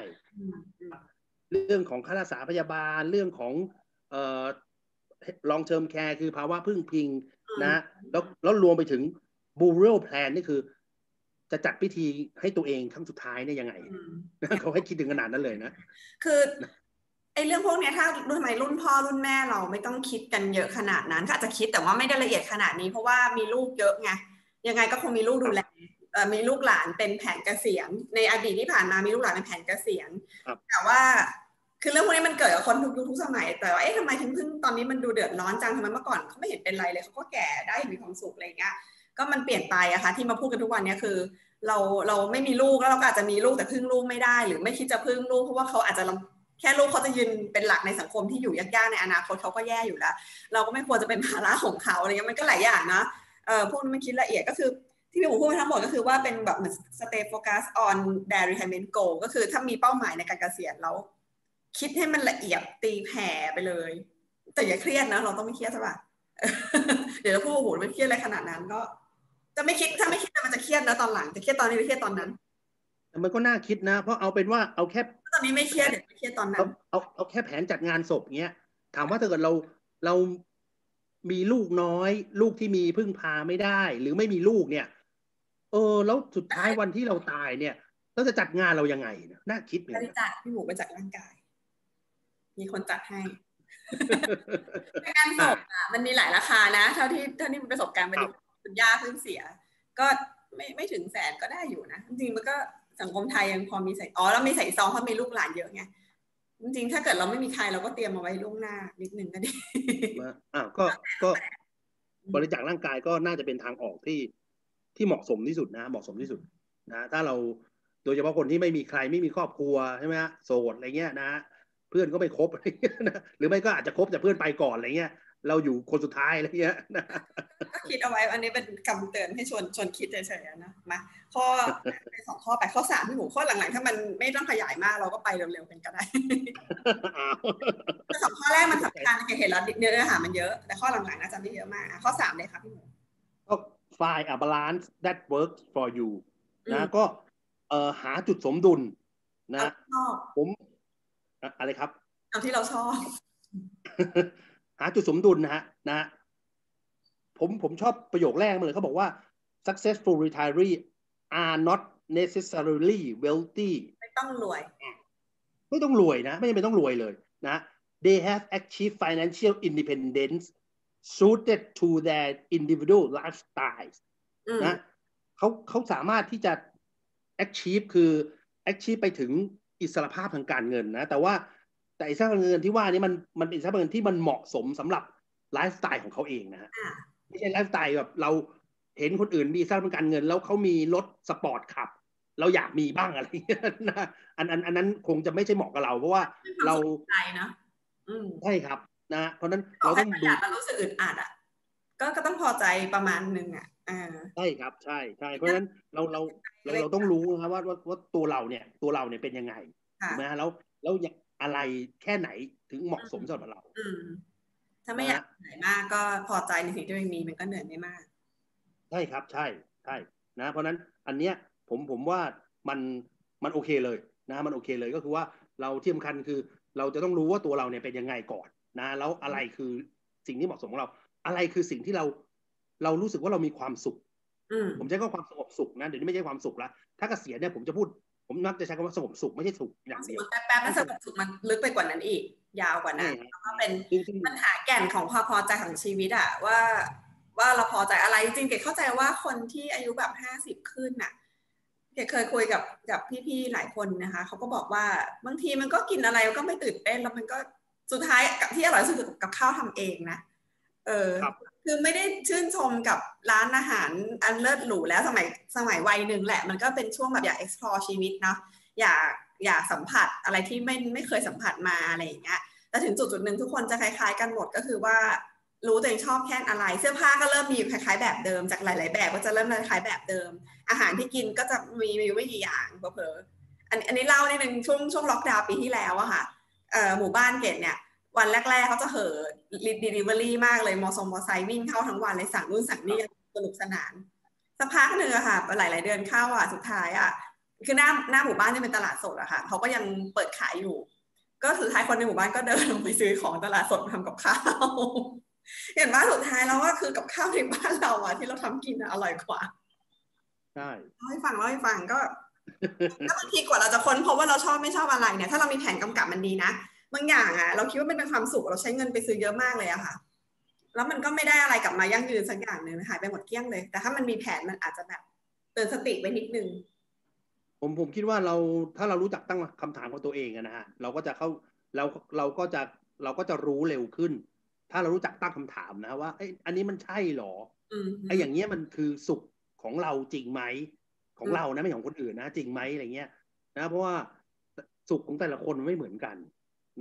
เรื่องของค่ารักษาพยาบาลเรื่องของเอ่อลองเชิมแคร์คือภาวะพึ่งพิง นะแล้วแล้วรวมไปถึงบูเรลแพลนนี่คือ จะจัดพิธีให้ตัวเองครั้งสุดท้ายเนี่ยยังไงเขาให้คิดถึงขนาดนั้นเลยนะ คือไอ้เรื่องพวกนี้ถ้ารุ่นใหม่รุ่นพ่อรุ่นแม่เราไม่ต้องคิดกันเยอะขนาดนั้นก็อาจจะคิดแต่ว่าไม่ได้ละเอียดขนาดนี้เพราะว่ามีลูกเยอะไงยังไงก็คงมีลูกดูแลมีลูกหลานเป็นแผนเกษียณในอดีตที่ผ่านมามีลูกหลานเป็นแผนเกษียณแต่ว่า คือเรื่องพวกนี้มันเกิดกับคนทุกยุคทุกสมัย แต่ว่าเอ๊ะทำไมถึงเพิ่งตอนนี้มันดูเดือดร้อนจังทำไมเมื่อก่อนเขาไม่เห็นเป็นไรเลยเขาก็แก่ได้มีความสุขอะไรเงี้ยก็มันเปลี่ยนไปอะค่ะที่มาพูดกันทุกวันนี้คือ เราเราไม่มีลูกแล้วเราก็อาจจะมีลูกแต่พึ่งลูกไม่ได้ หรือไม่คิดจะพึ่งลูกเพราะว่าเขาอาจจะแค่ลูกเขาจะยืนเป็นหลักในสังคมที่อยู่ยากๆในอนาคตเขาก็แย่อยู่แล้ว เราก็ไม่ควรจะเป็นภาระของเขาอะไรเงี้ยมันก็หลายอย่างนะเออพวกนี้มันคิดละเอียดก็คือที่พี่หมูพูดไปทั้งหมดก็คือว่าเป็นแบบเหมือน stay focus on their retirement goal ก็คือถ้ามีเป้าหมายในการเกษียณแล้ว คิดให้มันละเอียดตีแผ่ไปเลย แต่อย่าเครียดนะ เราต้องไม่เครียดใช่ปะเดี๋ยวเราพูดโอ้โหไม่เครียดอะไรขนาดนั้นก็ จะไม่คิดถ้าไม่คิดมันจะเครียดนะตอนหลังจะเครียดตอนนี้หรือเครียดตอนนั้นมันก็น่าคิดนะ เพราะเอาเป็นว่าเอาแค่ตอนนี้ไม่เครียดเดี๋ยวไม่เครียดตอนนั้น เอาเอาแค่แผนจัดงานศพเงี้ย ถามว่าถ้าเกิดเราเรามีลูกน้อย ลูกที่มีพึ่งพาไม่ได้ หรือไม่มีลูกเนี่ย เออ แล้วสุดท้ายวันที่เราตายเนี่ยเราจะจัดงานเรายังไงเนี่ยน่าคิดเลยบริจาคพี่หมูไปจัดร่างกาย มีคนจัดให้งานศพอะมันมีหลายราคานะ เท่าที่เท่าที่ประสบการณ์ไปดูคุณย่าเพิ่งเสีย ก็ไม่ไม่ถึงแสนก็ได้อยู่นะ จริงๆมันก็สังคมไทยยังพอมีใส่อ๋อเรามีใส่ซองเพราะมีลูกหลานเยอะไงจริงๆถ้าเกิดเราไม่มีใครเราก็เตรียมมาไว้ล่วงหน้านิดนึงก็ดีอ่าก็ก็บริจาคร่างกายก็น่าจะเป็นทางออกที่ที่เหมาะสมที่สุดนะ เหมาะสมที่สุดนะ ถ้าเราโดยเฉพาะคนที่ไม่มีใครไม่มีครอบครัวใช่ไหมฮะโสดอะไรเงี้ยนะเพื่อนก็ไม่ครบอะไรเงี้ยนะหรือไม่ก็อาจจะครบแต่เพื่อนไปก่อนอะไรเงี้ย เราอยู่คนสุดท้ายอะไรเงี้ยนะก็คิดเอาไว้อันนี้เป็นคำเตือนให้ชวนชวนคิดเฉยๆนะมาข้อสองข้อไปข้อสามที่หมูข้อหลังๆ ถ้ามันไม่ต้องขยายมากเราก็ไปเร็วๆกันก็ได้สองข้อแรกมันสำคัญเห็นแล้วเนื้อหามันเยอะ แต่ข้อหลังๆน่าจะไม่เยอะมากข้อสามเลยครับพี่หมูก็ find a balance that works for you นะก็เอ่อหาจุดสมดุลนะผม อะไรครับเอาที่เราชอบ หาจุดสมดุลนะฮะนะผมผมชอบประโยคแรกเลยเขาบอกว่า successful retiree are not necessarily wealthy ไม่ต้องรวย ไม่ต้องรวยนะ ไม่จำเป็นต้องรวยเลยนะ they have achieved financial independence suited to their individual lifestyles นะเขาเขาสามารถที่จะ achieve คือ achieve ไปถึง อิสรภาพทางการเงินนะ แต่ว่าแต่อิสระเงินที่ว่านี้มันมันเป็นอิสระเงินที่มันเหมาะสมสำหรับไลฟ์สไตล์ของเขาเองนะฮะไม่ใช่ไลฟ์สไตล์แบบเราเห็นคนอื่นมีทรัพย์การเงิน แล้วเขามีรถสปอร์ตขับ เราอยากมีบ้างอะไรเงี้ยนะอันอันอันนั้นคงจะไม่ใช่เหมาะกับเรา เพราะว่าเราใจนะใช่ครับนะเพราะนั้นเราต้องดูมันรู้สึกอึดอัดอะก็ก็ต้องพอใจประมาณหนึ่งอะ ใช่ครับใช่ใช่เพราะฉะนั้นเราเราเราเราต้องรู้นะครับว่าว่าว่าตัวเราเนี่ยตัวเราเนี่ยเป็นยังไงถูกไหมแล้วแล้วอะไรแค่ไหนถึงเหมาะสมสำหรับเราอืมถ้าไม่อยากเหนื่อยมากก็พอใจในสิ่งที่ตัวเองมีมันก็เหนื่อยไม่มากใช่ครับใช่ใช่นะ เพราะนั้นอันเนี้ยผมผมว่ามันมันโอเคเลยนะมันโอเคเลยก็คือว่าเราที่สำคัญคือ เราจะต้องรู้ว่าตัวเราเนี่ยเป็นยังไงก่อนนะแล้วอะไรคือสิ่งที่เหมาะสมของเรา อะไรคือสิ่งที่เรา เรารู้สึกว่าเรามีความสุขผมใช้ก็ความสงบสุขนะเดี๋ยวนี้ไม่ใช่ความสุขละถ้าเกษียณเนี่ยผมจะพูด ผมนักจะใช้คำว่าสงบสุขไม่ใช่สุขอย่างเดียวแป๊บๆมันสงบสุขมันลึกไปกว่านั้นอีก ยาวกว่านั้นเพราะเป็นปัญหาแก่นของพอพอใจของชีวิตอะว่า ว่าเราพอใจอะไรจริงเกดเข้าใจว่าคนที่อายุแบบห้าสิบขึ้นน่ะเกดเคยคุยกับกับพี่ๆหลายคนนะคะเขาก็บอกว่าบางทีมันก็กินอะไรก็ไม่ตื่นเต้นแล้วมันก็สุดท้ายกับที่อร่อยสุดกับข้าวทำเองนะเออ คือไม่ได้ชื่นชมกับร้านอาหารอันเลิศหรูแล้วสมัยสมัยวัยหนึ่งแหละ มันก็เป็นช่วงแบบอยาก explore ชีวิตเนาะอยากอยากสัมผัสอะไรที่ไม่ไม่เคยสัมผัสมาอะไรอย่างเงี้ยแต่ถึงจุดจุดหนึ่งทุกคนจะคล้าย ๆ กันหมดก็คือว่ารู้ตัวเองชอบแค่อะไรเสื้อผ้าก็เริ่มมีคล้ายๆ แบบเดิมจากหลาย ๆ แบบก็จะเริ่มคล้ายๆแบบเดิม อาหารที่กินก็จะมีมีไม่กี่อย่างเผลออันอันนี้เล่าในหนึ่งช่วงช่วงล็อกดาวน์ปีที่แล้วอะค่ะหมู่บ้านเกตเนี่ย วันแรก ๆเขาจะเหอรีดดิเวอรี่มากเลยมอมอไซค์วิ่งเข้าทั้งวันเลยสั่งนู่นสั่งนี่สนุกสนานสักพักหนึ่งอะค่ะ หลาย ๆ เดือนเข้าอะสุดท้ายอะคือหน้าหน้าหมู่บ้านที่เป็นตลาดสดอะค่ะเขาก็ยังเปิดขายอยู่ ก็สุดท้ายคนในหมู่บ้านก็เดินลงไปซื้อของตลาดสดทำกับข้าวเห็นว่าสุดท้ายแล้วว่าคือกับข้าวในบ้านเราอะที่เราทำกินอร่อยกว่าใช่เล่าให้ฟังเล่าให้ฟังก็ถ้าบางทีกว่าเราจะค้นพบว่าเราชอบไม่ชอบอะไรเนี่ยถ้าเรามีแผนกำกับมันดีนะ บางอย่างอะเราคิดว่ามันเป็นความสุขเราใช้เงินไปซื้อเยอะมากเลยอะค่ะ แล้วมันก็ไม่ได้อะไรกลับมายั่งยืนสักอย่างหนึ่งหายไปหมดเกลี้ยงเลย แต่ถ้ามันมีแผนมันอาจจะแบบเตือนสติไว้นิดนึงผมผมคิดว่าเราถ้าเรารู้จักตั้งคำถามของตัวเองนะฮะเราก็จะเข้าเราเราก็จะเราก็จะรู้เร็วขึ้น ถ้าเรารู้จักตั้งคำถามนะว่าไอ้อันนี้มันใช่หรอไอ้อย่างเงี้ยมันคือสุขของเราจริงไหมของเรานะไม่ของคนอื่นนะจริงไหมอะไรเงี้ยนะเพราะว่าสุขของแต่ละคนไม่เหมือนกัน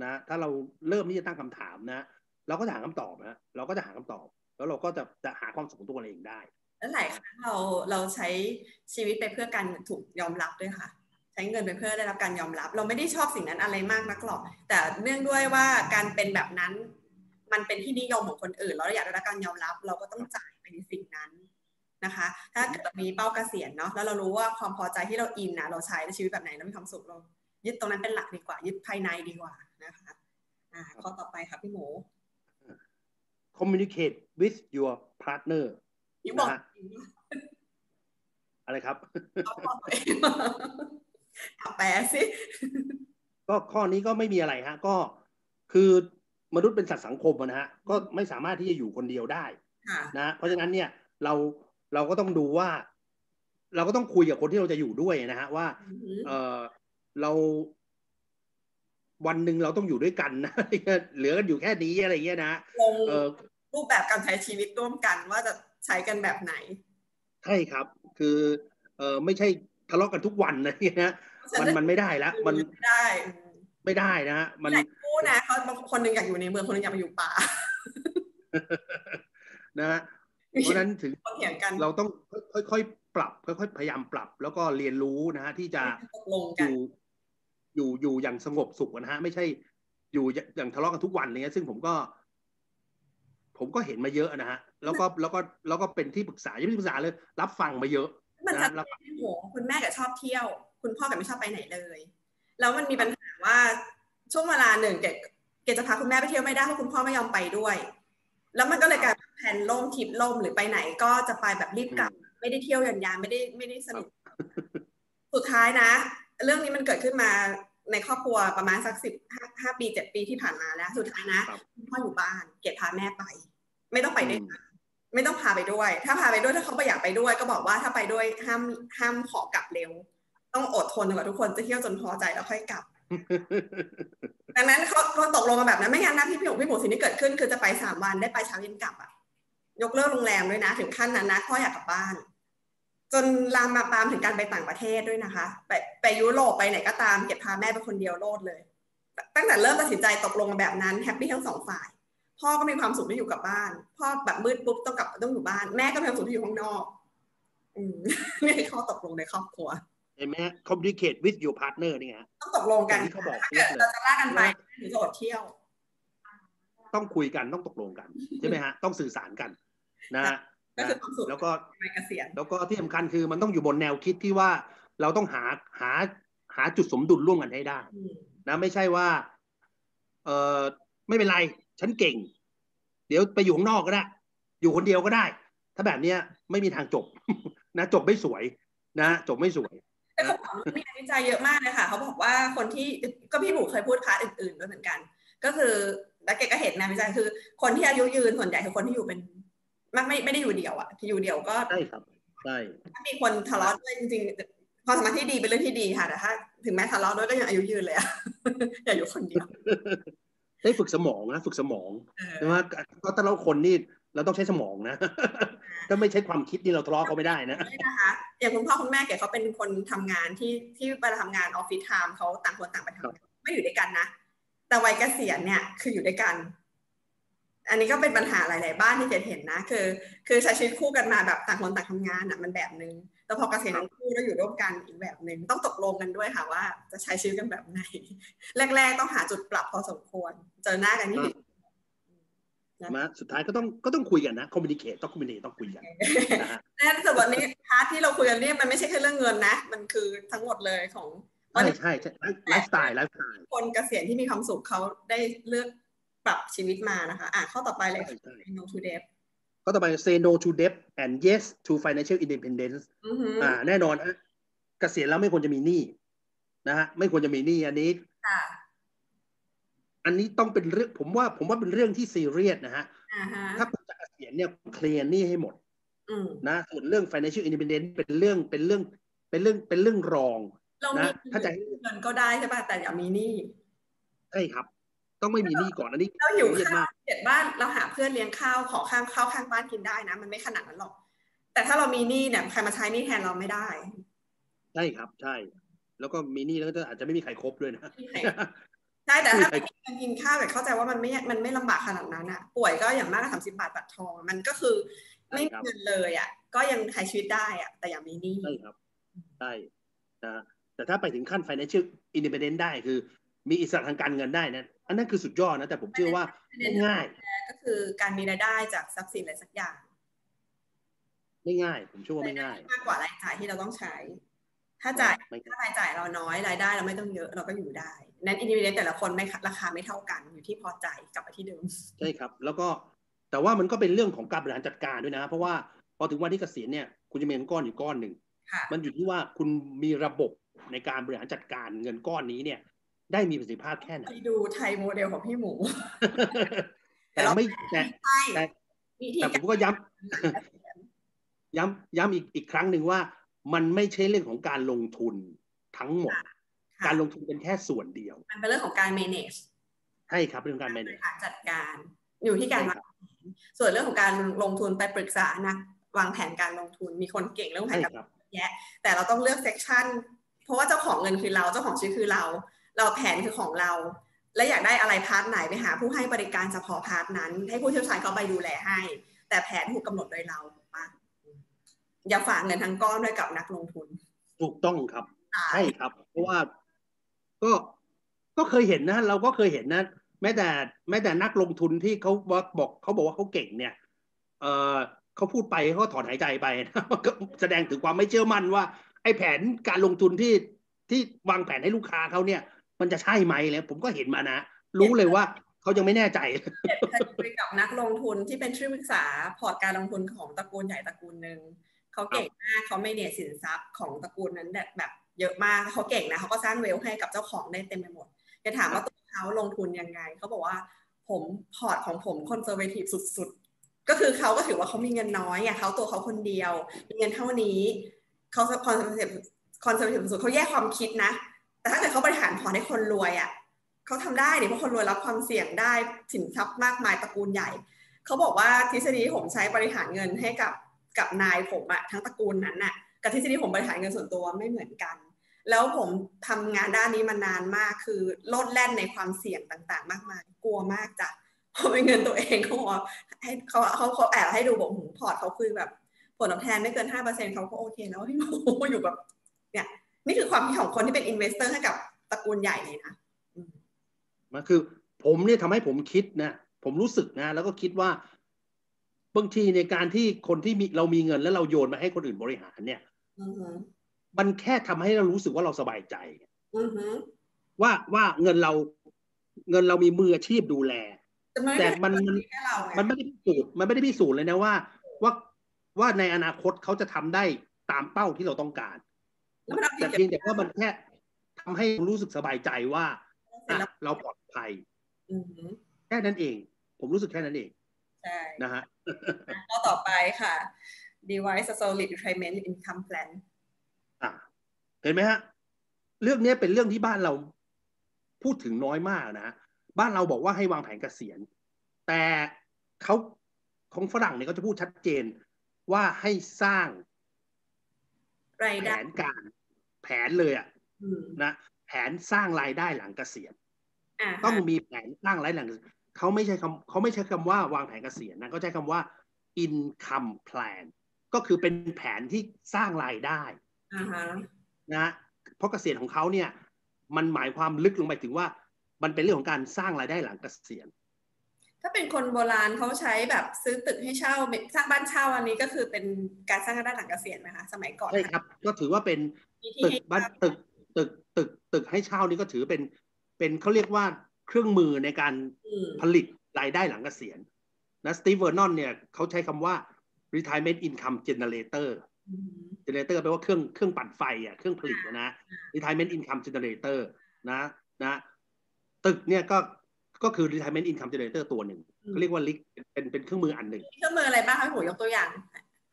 นะถ้าเราเริ่มที่จะตั้งคำถามนะ เราก็จะหาคำตอบนะเราก็จะหาคำตอบ แล้วเราก็จะจะหาความสุขของตัวเองได้ แล้วหลายครั้งเราเราใช้ชีวิตไปเพื่อการถูกยอมรับด้วยค่ะ ใช้เงินไปเพื่อได้รับการยอมรับ เราไม่ได้ชอบสิ่งนั้นอะไรมากนักหรอก แต่เนื่องด้วยว่าการเป็นแบบนั้น มันเป็นที่นิยมของคนอื่น เราอยากได้รับการยอมรับ เราก็ต้องจ่ายไปในสิ่งนั้นนะคะ ถ้าเกิดเรามีเป้าเกษียณเนาะแล้วเรารู้ว่าความพอใจที่เราอินนะเราใช้ในชีวิตแบบไหนแล้วมีความสุขเรายึดตรงนั้นเป็นหลักดีกว่า ยึดภายในดีกว่า นะคะอ่าข้อต่อไปค่ะพี่หมู communicate with your partner นะฮะอะไรครับแปลสิก็ข้อนี้ก็ไม่มีอะไรฮะ ก็คือมนุษย์เป็นสัตว์สังคมนะฮะ ก็ไม่สามารถที่จะอยู่คนเดียวได้นะเพราะฉะนั้นเนี่ยเราเราก็ต้องดูว่า เราก็ต้องคุยกับคนที่เราจะอยู่ด้วยนะฮะว่า เออเรา วันหนึ่งเราต้องอยู่ด้วยกันนะเหลือกันอยู่แค่นี้อะไรเงี้ยนะเออรูปแบบการใช้ชีวิตร่วมกันว่าจะใช้กันแบบไหน ใช่ครับ คือเออไม่ใช่ทะเลาะกันทุกวันนะเนี่ยนะมันมันไม่ได้แล้วมันไม่ได้ ไม่ได้นะมันคู่นะเขาบางคนหนึ่งอยากอยู่ในเมืองคนนึงอยากไปอยู่ป่า นะเพราะนั้นถึงเราต้องค่อยๆปรับ ค่อย ๆ พยายามปรับ แล้วก็เรียนรู้นะฮะที่จะอยู่ อยู่อยู่อย่างสงบสุขนะฮะ ไม่ใช่อยู่อย่างทะเลาะกันทุกวันเนี้ยซึ่งผมก็ ผมก็เห็นมาเยอะนะฮะ แล้วก็แล้วก็แล้วก็เป็นที่ปรึกษายังไม่ปรึกษาเลย รับฟังมาเยอะมันจะโหคุณแม่กับชอบเที่ยว คุณพ่อกับไม่ชอบไปไหนเลย แล้วมันมีปัญหาว่าช่วงเวลาหนึ่งเกดเกดจะพาคุณแม่ไปเที่ยวไม่ได้เพราะคุณพ่อไม่ยอมไปด้วย แล้วมันก็เลยกลายเป็นแผนล่มทิปล่มหรือไปไหนก็จะไปแบบรีบกลับ ไม่ได้เที่ยวยันยานไม่ได้ไม่ได้สนุก สุดท้ายนะ เรื่องนี้มันเกิดขึ้นมาในครอบครัวประมาณสักสิบห้าปีเจ็ดปีที่ผ่านมาแล้ว สุดท้ายนะพ่ออยู่บ้าน เก็บพาแม่ไป ไม่ต้องไปด้วยไม่ต้องพาไปด้วย ถ้าพาไปด้วยถ้าเขาไม่อยากไปด้วย ก็บอกว่าถ้าไปด้วยห้ามห้ามขอกลับเร็ว ต้องอดทนกว่าทุกคนจะเที่ยวจนพอใจแล้วค่อยกลับดังนั้นเขาเขาตกลงกันแบบนั้นไม่งั้นนะพี่พี่หมูพี่หมูสิ่งที่เกิดขึ้นคือจะไปสามวันได้ไปเช้าเย็นกลับอะยกเลิกโรงแรมด้วยนะ ถึงขั้นนั้นนะพ่ออยากกลับบ้าน จนลามมาปามถึงการไปต่างประเทศด้วยนะคะ ไปไปยุโรปไปไหนก็ตามเก็บพาแม่ไปคนเดียวโลดเลย ตั้งแต่เริ่มตัดสินใจตกลงแบบนั้นแฮปปี้ทั้งสองฝ่าย พ่อก็มีความสุขที่อยู่กับบ้าน พ่อแบบมืดปุ๊บต้องกลับต้องอยู่บ้าน แม่ก็มีความสุขที่อยู่ข้างนอกอืมนี่คือข้อตกลงในครอบครัวเห็นไหมฮะ communicate with your partner นี่ฮะต้องตกลงกันอย่างที่เขาบอกถ้าเกิดเราจะลากกันไปหรือจะอดเที่ยว ต้องคุยกันต้องตกลงกันใช่ไหมฮะ ต้องสื่อสารกันนะฮะ ก็คือความสุขแล้วก็ในเกษียณแล้วก็ที่สำคัญคือมันต้องอยู่บนแนวคิดที่ว่าเราต้องหาหาหาจุดสมดุลร่วมกันให้ได้อืมนะไม่ใช่ว่า เออไม่เป็นไร ฉันเก่ง เดี๋ยวไปอยู่ข้างนอกก็ได้ อยู่คนเดียวก็ได้ ถ้าแบบเนี้ยไม่มีทางจบ นะจบไม่สวย นะจบไม่สวยแต่เขาบอกว่ามีงานวิจัยเยอะมากเลยค่ะเขาบอกว่าคนที่ก็พี่บุ๋เคยพูด part อื่นๆด้วยเหมือนกัน ก็คือแล้วแกก็เห็นงานวิจัยคือ คนที่อายุยืนส่วนใหญ่คือคนที่อยู่เป็น ไม่ไม่ไม่ได้อยู่เดี่ยวอะที่อยู่เดี่ยวก็ใช่ครับใช่ถ้ามีคนทะเลาะด้วยจริงๆความสัมพันธ์ที่ดีเป็นเรื่องที่ดีค่ะแต่ถ้า ถึงแม้ทะเลาะด้วยก็ยังอายุยืนเลยอะอย่าอยู่คนเดียวได้ฝึกสมองนะฝึกสมองเออใช่ไหมก็ถ้าเราคนนี่เราต้องใช้สมองนะ ถ้าไม่ใช้ความคิดนี่เราทะเลาะเขาไม่ได้นะไม่นะคะอย่างคุณพ่อคุณแม่แกเขาเป็นคนทำงานที่ที่เวลาทำงานออฟฟิศไทม์เขาต่างคนต่างไปทำงานไม่อยู่ด้วยกันนะ แต่วัยเกษียณเนี่ยคืออยู่ด้วยกัน อันนี้ก็เป็นปัญหาหลาย ๆ บ้านที่เกดเห็นนะ คือ คือใช้ชีวิตคู่กันมาแบบต่างคนต่างทำงานอะมันแบบนึงแต่พอเกษียณทั้งคู่แล้วอยู่ร่วมกันอีกแบบหนึ่งต้องตกลงกันด้วยค่ะว่า จะใช้ชีวิตกันแบบไหน แรก ๆ ต้องหาจุดปรับพอสมควร เจอหน้ากันที่มาสุดท้ายก็ต้องก็ต้องคุยกันนะคอมมิ n นิเค e ต้องคอมมิ n นิต้องคุยกันนะฮะแต่สำหรับนี้ part ที่เราคุยกันเนี่ยมันไม่ใช่แค่เรื่องเงินนะ มันคือทั้งหมดเลยของใช่ใช่ใช่ไลฟ์สไตล์ไลฟ์สไตล์คนเกษียณที่มีความสุขเขาได้เลือก ปรับชีวิตมานะคะ อะข้อต่อไปเลยใช่ใช่ no to debt ก็ต่อไป say no to debt and yes to financial independence อือหืออ่า แน่นอนฮะเกษียณแล้วไม่ควรจะมีหนี้นะฮะไม่ควรจะมีหนี้อันนี้ค่ะอันนี้ต้องเป็นเรื่องผมว่าผมว่าเป็นเรื่องที่ซีเรียสนะฮะอ่าฮะถ้าคุณจะเกษียณเนี่ยเคลียร์หนี้ให้หมดอืมนะส่วนเรื่อง financial independence เป็นเรื่องเป็นเรื่องเป็นเรื่องเป็นเรื่องรองเรามีนะถ้าจะเงินก็ได้ใช่ป่ะแต่อย่ามีหนี้ใช่ครับ ต้องไม่มีหนี้ก่อนอันนี้เราหิวซีเรียสข้าวมากเจ็ดบ้านเราหาเพื่อนเลี้ยงข้าวขอข้างข้าวข้างบ้านกินได้นะ มันไม่ขนาดนั้นหรอก แต่ถ้าเรามีหนี้เนี่ยใครมาใช้หนี้แทนเราไม่ได้ใช่ครับใช่ แล้วก็มีหนี้แล้วก็อาจจะไม่มีใครครบด้วยนะไม่มีใครใช่แต่ถ้าไม่มีเงินกินข้าวแต่เข้าใจว่ามันไม่มันไม่ลำบากขนาดนั้นอะป่วยก็อย่างมากก็สามสิบบาทบัตรทองมันก็คือไม่มีเงินเลยอะก็ยังใช้ชีวิตได้อะแต่อย่ามีหนี้ใช่ครับใช่นะแต่ถ้าไปถึงขั้น financial independence ได้คือ มีอิสระทางการเงินได้นะ อันนั้นคือสุดยอดนะ แต่ผมเชื่อว่าไม่ง่ายก็คือการมีรายได้จากทรัพย์สินอะไรสักอย่าง ไม่ง่าย ผมเชื่อว่าไม่ง่าย มากกว่ารายจ่ายที่เราต้องใช้ ถ้าจ่ายไม่ถ้ารายจ่ายเราน้อยรายได้เราไม่ต้องเยอะเราก็อยู่ได้ นั้นอินดิวเดนแต่ละคนไม่ราคาไม่เท่ากันอยู่ที่พอใจกลับมาที่เดิม ใช่ครับ แล้วก็แต่ว่ามันก็เป็นเรื่องของการบริหารจัดการด้วยนะ เพราะว่าพอถึงวันที่เกษียณเนี่ยคุณจะมีเงินก้อนอยู่ก้อนหนึ่งค่ะมันอยู่ที่ว่าคุณมีระบบในการบริหารจัดการเงินก้อนนี้เนี่ย ได้มีประสิทธิภาพแค่ไหนไปดูไทยโมเดลของพี่หมู แต่ไม่แต่ใช่แต่วิธีแต่ผมก็ย้ำย้ำย้ำอีกอีกครั้งหนึ่งว่า มันไม่ใช่เรื่องของการลงทุนทั้งหมด การลงทุนเป็นแค่ส่วนเดียว มันเป็นเรื่องของการ manage ใช่ครับเรื่องการบ manage ริหารจัดการอยู่ที่การวางแผนส่วนเรื่องของการลงทุนไปปรึกษานะวางแผนการลงทุนมีคนเก่งเรื่องแผใช่นการครับแยะแต่เราต้องเลือก section เพราะว่าเจ้าของเงินคือเราเจ้าของชีวิตคือเรา เราแผนคือของเรา และอยากได้อะไร part ไหนไปหา ผู้ให้บริการเฉพาะ part นั้น ให้ผู้เชี่ยวชาญเขาไปดูแลให้ แต่แผนถูกกำหนดโดยเราถูกปะอย่าฝากเงินทั้งก้อนด้วยกับนักลงทุน ถูกต้องครับ ใช่ครับ เพราะว่าก็ก็เคยเห็นนะ เราก็เคยเห็นนะแม้แต่แม้แต่นักลงทุนที่เขาบอกบอกเขาบอกว่าเขาเก่งเนี่ย เออเขาพูดไปเขาถอนหายใจไปนะก็แสดงถึงความไม่เชื่อมั่นว่า ไอ้แผนการลงทุนที่ที่วางแผนให้ลูกค้าเขาเนี่ย มันจะใช่ไหมแล้วผมก็เห็นมานะ รู้เลยว่าเขายังไม่แน่ใจเคยคุยกับนักลงทุนที่เป็นที่ปรึกษาพอร์ตการลงทุนของตระกูลใหญ่ตระกูลหนึ่งเขาเก่งมากเขาไม่เนี่ยสินทรัพย์ของตระกูลนั้นแบบแบบเยอะมากเขาเก่งนะเขาก็สร้างเวลให้กับเจ้าของได้เต็มไปหมดจะถามว่าตัวเขาลงทุนยังไงเขาบอกว่าผมพอร์ตของผม conservative สุดๆ ก็คือเขาก็ถือว่าเขามีเงินน้อยอะเขาตัวเขาคนเดียว มีเงินเท่านี้เขา conservative conservative สุดเขาแยกความคิดนะ แต่ถ้าเกิดเขาบริหารพอร์ตให้คนรวยอะเขาทำได้ดิเพราะคนรวยรับความเสี่ยงได้สินทรัพย์มากมายตระกูลใหญ่เขาบอกว่าทฤษฎีผมใช้บริหารเงินให้กับกับนายผมอะทั้งตระกูลนั้นอะกับทฤษฎีผมบริหารเงินส่วนตัวไม่เหมือนกัน แล้วผมทำงานด้านนี้มานานมากคือโลดแล่นในความเสี่ยงต่างๆ มากมายกลัวมากจ้ะเพราะเป็นเงินตัวเองเขาบอกให้เขาเขาเขาแอบให้ดูบอกหูพอร์ตเขาคือแบบ ผลตอบแทนไม่เกินห้าเปอร์เซ็นเขาก็โอเคแล้วพี่หมูอยู่แบบ นี่ยนี่คือความคิดของคนที่เป็น investor ให้กับตระกูลใหญ่เลยนะมันคือผมเนี่ยทำให้ผมคิดนะ ผมรู้สึกนะ แล้วก็คิดว่าบางทีในการที่คนที่มีเรามีเงินแล้วเราโยนมาให้คนอื่นบริหารเนี่ยอือฮึมันแค่ทำให้เรารู้สึกว่าเราสบายใจอือฮึว่าว่าเงินเราเงินเรามีมืออาชีพดูแล แต่มันแต่ไม่มันได้มันแค่เราไงมันไม่ได้พิสูจน์มันไม่ได้พิสูจน์เลยนะว่า ว่าว่าในอนาคตเขาจะทำได้ตามเป้าที่เราต้องการ แล้วมันเอาผิแต่ดเพียงแต่ว่ามันแค่ทำให้รู้สึกสบายใจว่าเสร็จอะแล้วเราปลอดภัยอือฮึแค่นั้นเอง ผมรู้สึกแค่นั้นเองใช่นะฮะข้อต่อไปค่ะ device solid retirement income plan อะเห็นไหมฮะ เรื่องนี้เป็นเรื่องที่บ้านเราพูดถึงน้อยมากนะฮะบ้านเราบอกว่าให้วางแผนเกษียณ แต่เขาของฝรั่งเนี่ยเขาจะพูดชัดเจนว่าให้สร้าง รายแผได้นการแผนเลยอะอืมนะแผนสร้างรายได้หลังเกษียณอ่าต้องมีแผนสร้างรายได้หลังเกษียณเขาไม่ใช่คำเขาไม่ใช้คำว่าวางแผนเกษียณนะเขาใช้คำว่า income plan ก็คือเป็นแผนที่สร้างรายได้ อ่าฮะนะเพราะเกษียณของเขาเนี่ยมันหมายความลึกลงไปถึงว่า มันเป็นเรื่องของการสร้างรายได้หลังเกษียณ ถ้าเป็นคนโบราณเขาใช้แบบซื้อตึกให้เช่าสร้างบ้านเช่าอันนี้ก็คือเป็นการสร้างรายได้หลังเกษียณไหมคะ สมัยก่อนใช่ครับ ก็ถือว่าเป็นมีที่ตึกให้บ้านเช่าตึกตึกตึกตึกให้เช่านี่ก็ถือเป็น เป็นเขาเรียกว่าเครื่องมือในการอืมผลิตรายได้หลังเกษียณนะ Steve Vernon เนี่ยเขาใช้คำว่า retirement income generator อืม generator แปลว่าเครื่องเครื่องปั่นไฟอะเครื่องผลิตนะ retirement income generator นะนะตึกเนี่ยก็ ก็คือ retirement income generator ตัวหนึ่งเขาเรียกว่า RIG เป็นเป็นเครื่องมืออันหนึ่งมีเครื่องมืออะไรบ้างคะพี่หมูยกตัวอย่าง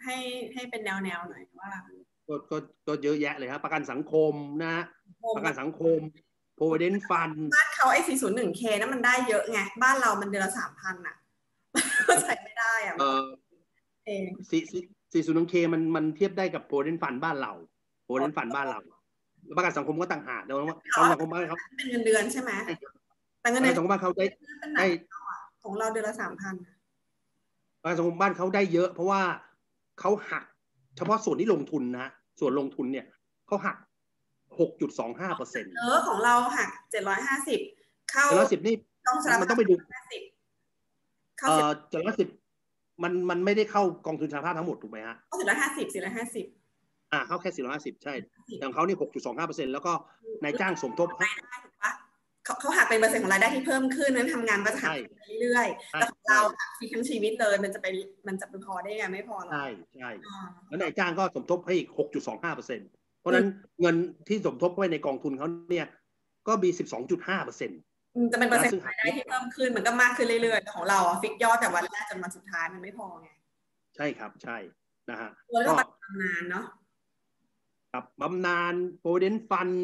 ให้ให้เป็นแนวแนวๆหน่อยว่าก็ก็ก็เยอะแยะเลยครับประกันสังคมนะโฮมประกันสังคม provident fund บ้านเขาไอ้ 401k นั้นมันได้เยอะไง บ้านเรามันเดือนละสามพันอะใช้ไม่ได้อะเอ่อเองสี่สี่ศูนย์เคมันมันเทียบได้กับ provident fund บ้านเรา provident fund บ้านเราแล้วประกันสังคมก็ต่างหากแต่ว่าประกันสังคมบ้านเขาเป็นเงินเดือนใช่ไหม แต่ปเงินระเดืกัอนนสังคมบ้านเขาได้เป็นหนัได้กของเราเดือนละสามพันประกันสังคมบ้านเขาได้เยอะ เพราะว่าเขาหัก เฉพาะส่วนที่ลงทุนนะส่วนลงทุนเนี่ยเขาหักหกจุดสองห้าเปอร์เซ็นต์เออของเราหักเจ็ดร้อยห้าสิบเข้าแต่ละสิบนี่ต้องสลับมันต้องไปดูห้าสิบเข้าเอ่สิบอแต่ละสิบมันมันไม่ได้เข้ากองทุนสหภาพทั้งหมดถูกไหมฮะเข้าสิบร้อยห้าสิบสี่ร้อยห้าสิบอ่าเข้าแค่สี่ร้อยห้าสิบใช่แต่ของเขานี่หกจุดสองห้าเปอร์เซ็นต์แล้วก็นายจ้างสมทบให้รายได้ถูกปะ เขาเขาหักเป็นเปอร์เซ็นต์ของรายได้ที่เพิ่มขึ้นนั้นทำงานก็จะหักใช่ไปเรื่อยๆใช่แต่ของเราหักฟรีทั้งชีวิตเลยมันจะไปมันจะไปพอได้ไงไม่พอหรอกใช่ใช่อ่าแล้วนายจ้างก็สมทบให้อีกหกจุดสองห้าเปอร์เซ็นต์เพราะฉะนั้นเงินที่สมทบไว้ในกองทุนเขาเนี่ย ก็มีสิบสองจุดห้าเปอร์เซ็นต์อืมจะเป็นเปอร์เซ็นต์ซึ่ขงองหักรายได้ที่เพิ่มขึ้นมันก็มากขึ้นเรื่อยๆแต่ของเราอะฟิกยอดแต่วันแรกจนวันสุดท้ายมันไม่พอไงใช่ครับใช่นะฮะแล้วก็ก็บัตรทำงานเนาะกับบำนาญ provident fund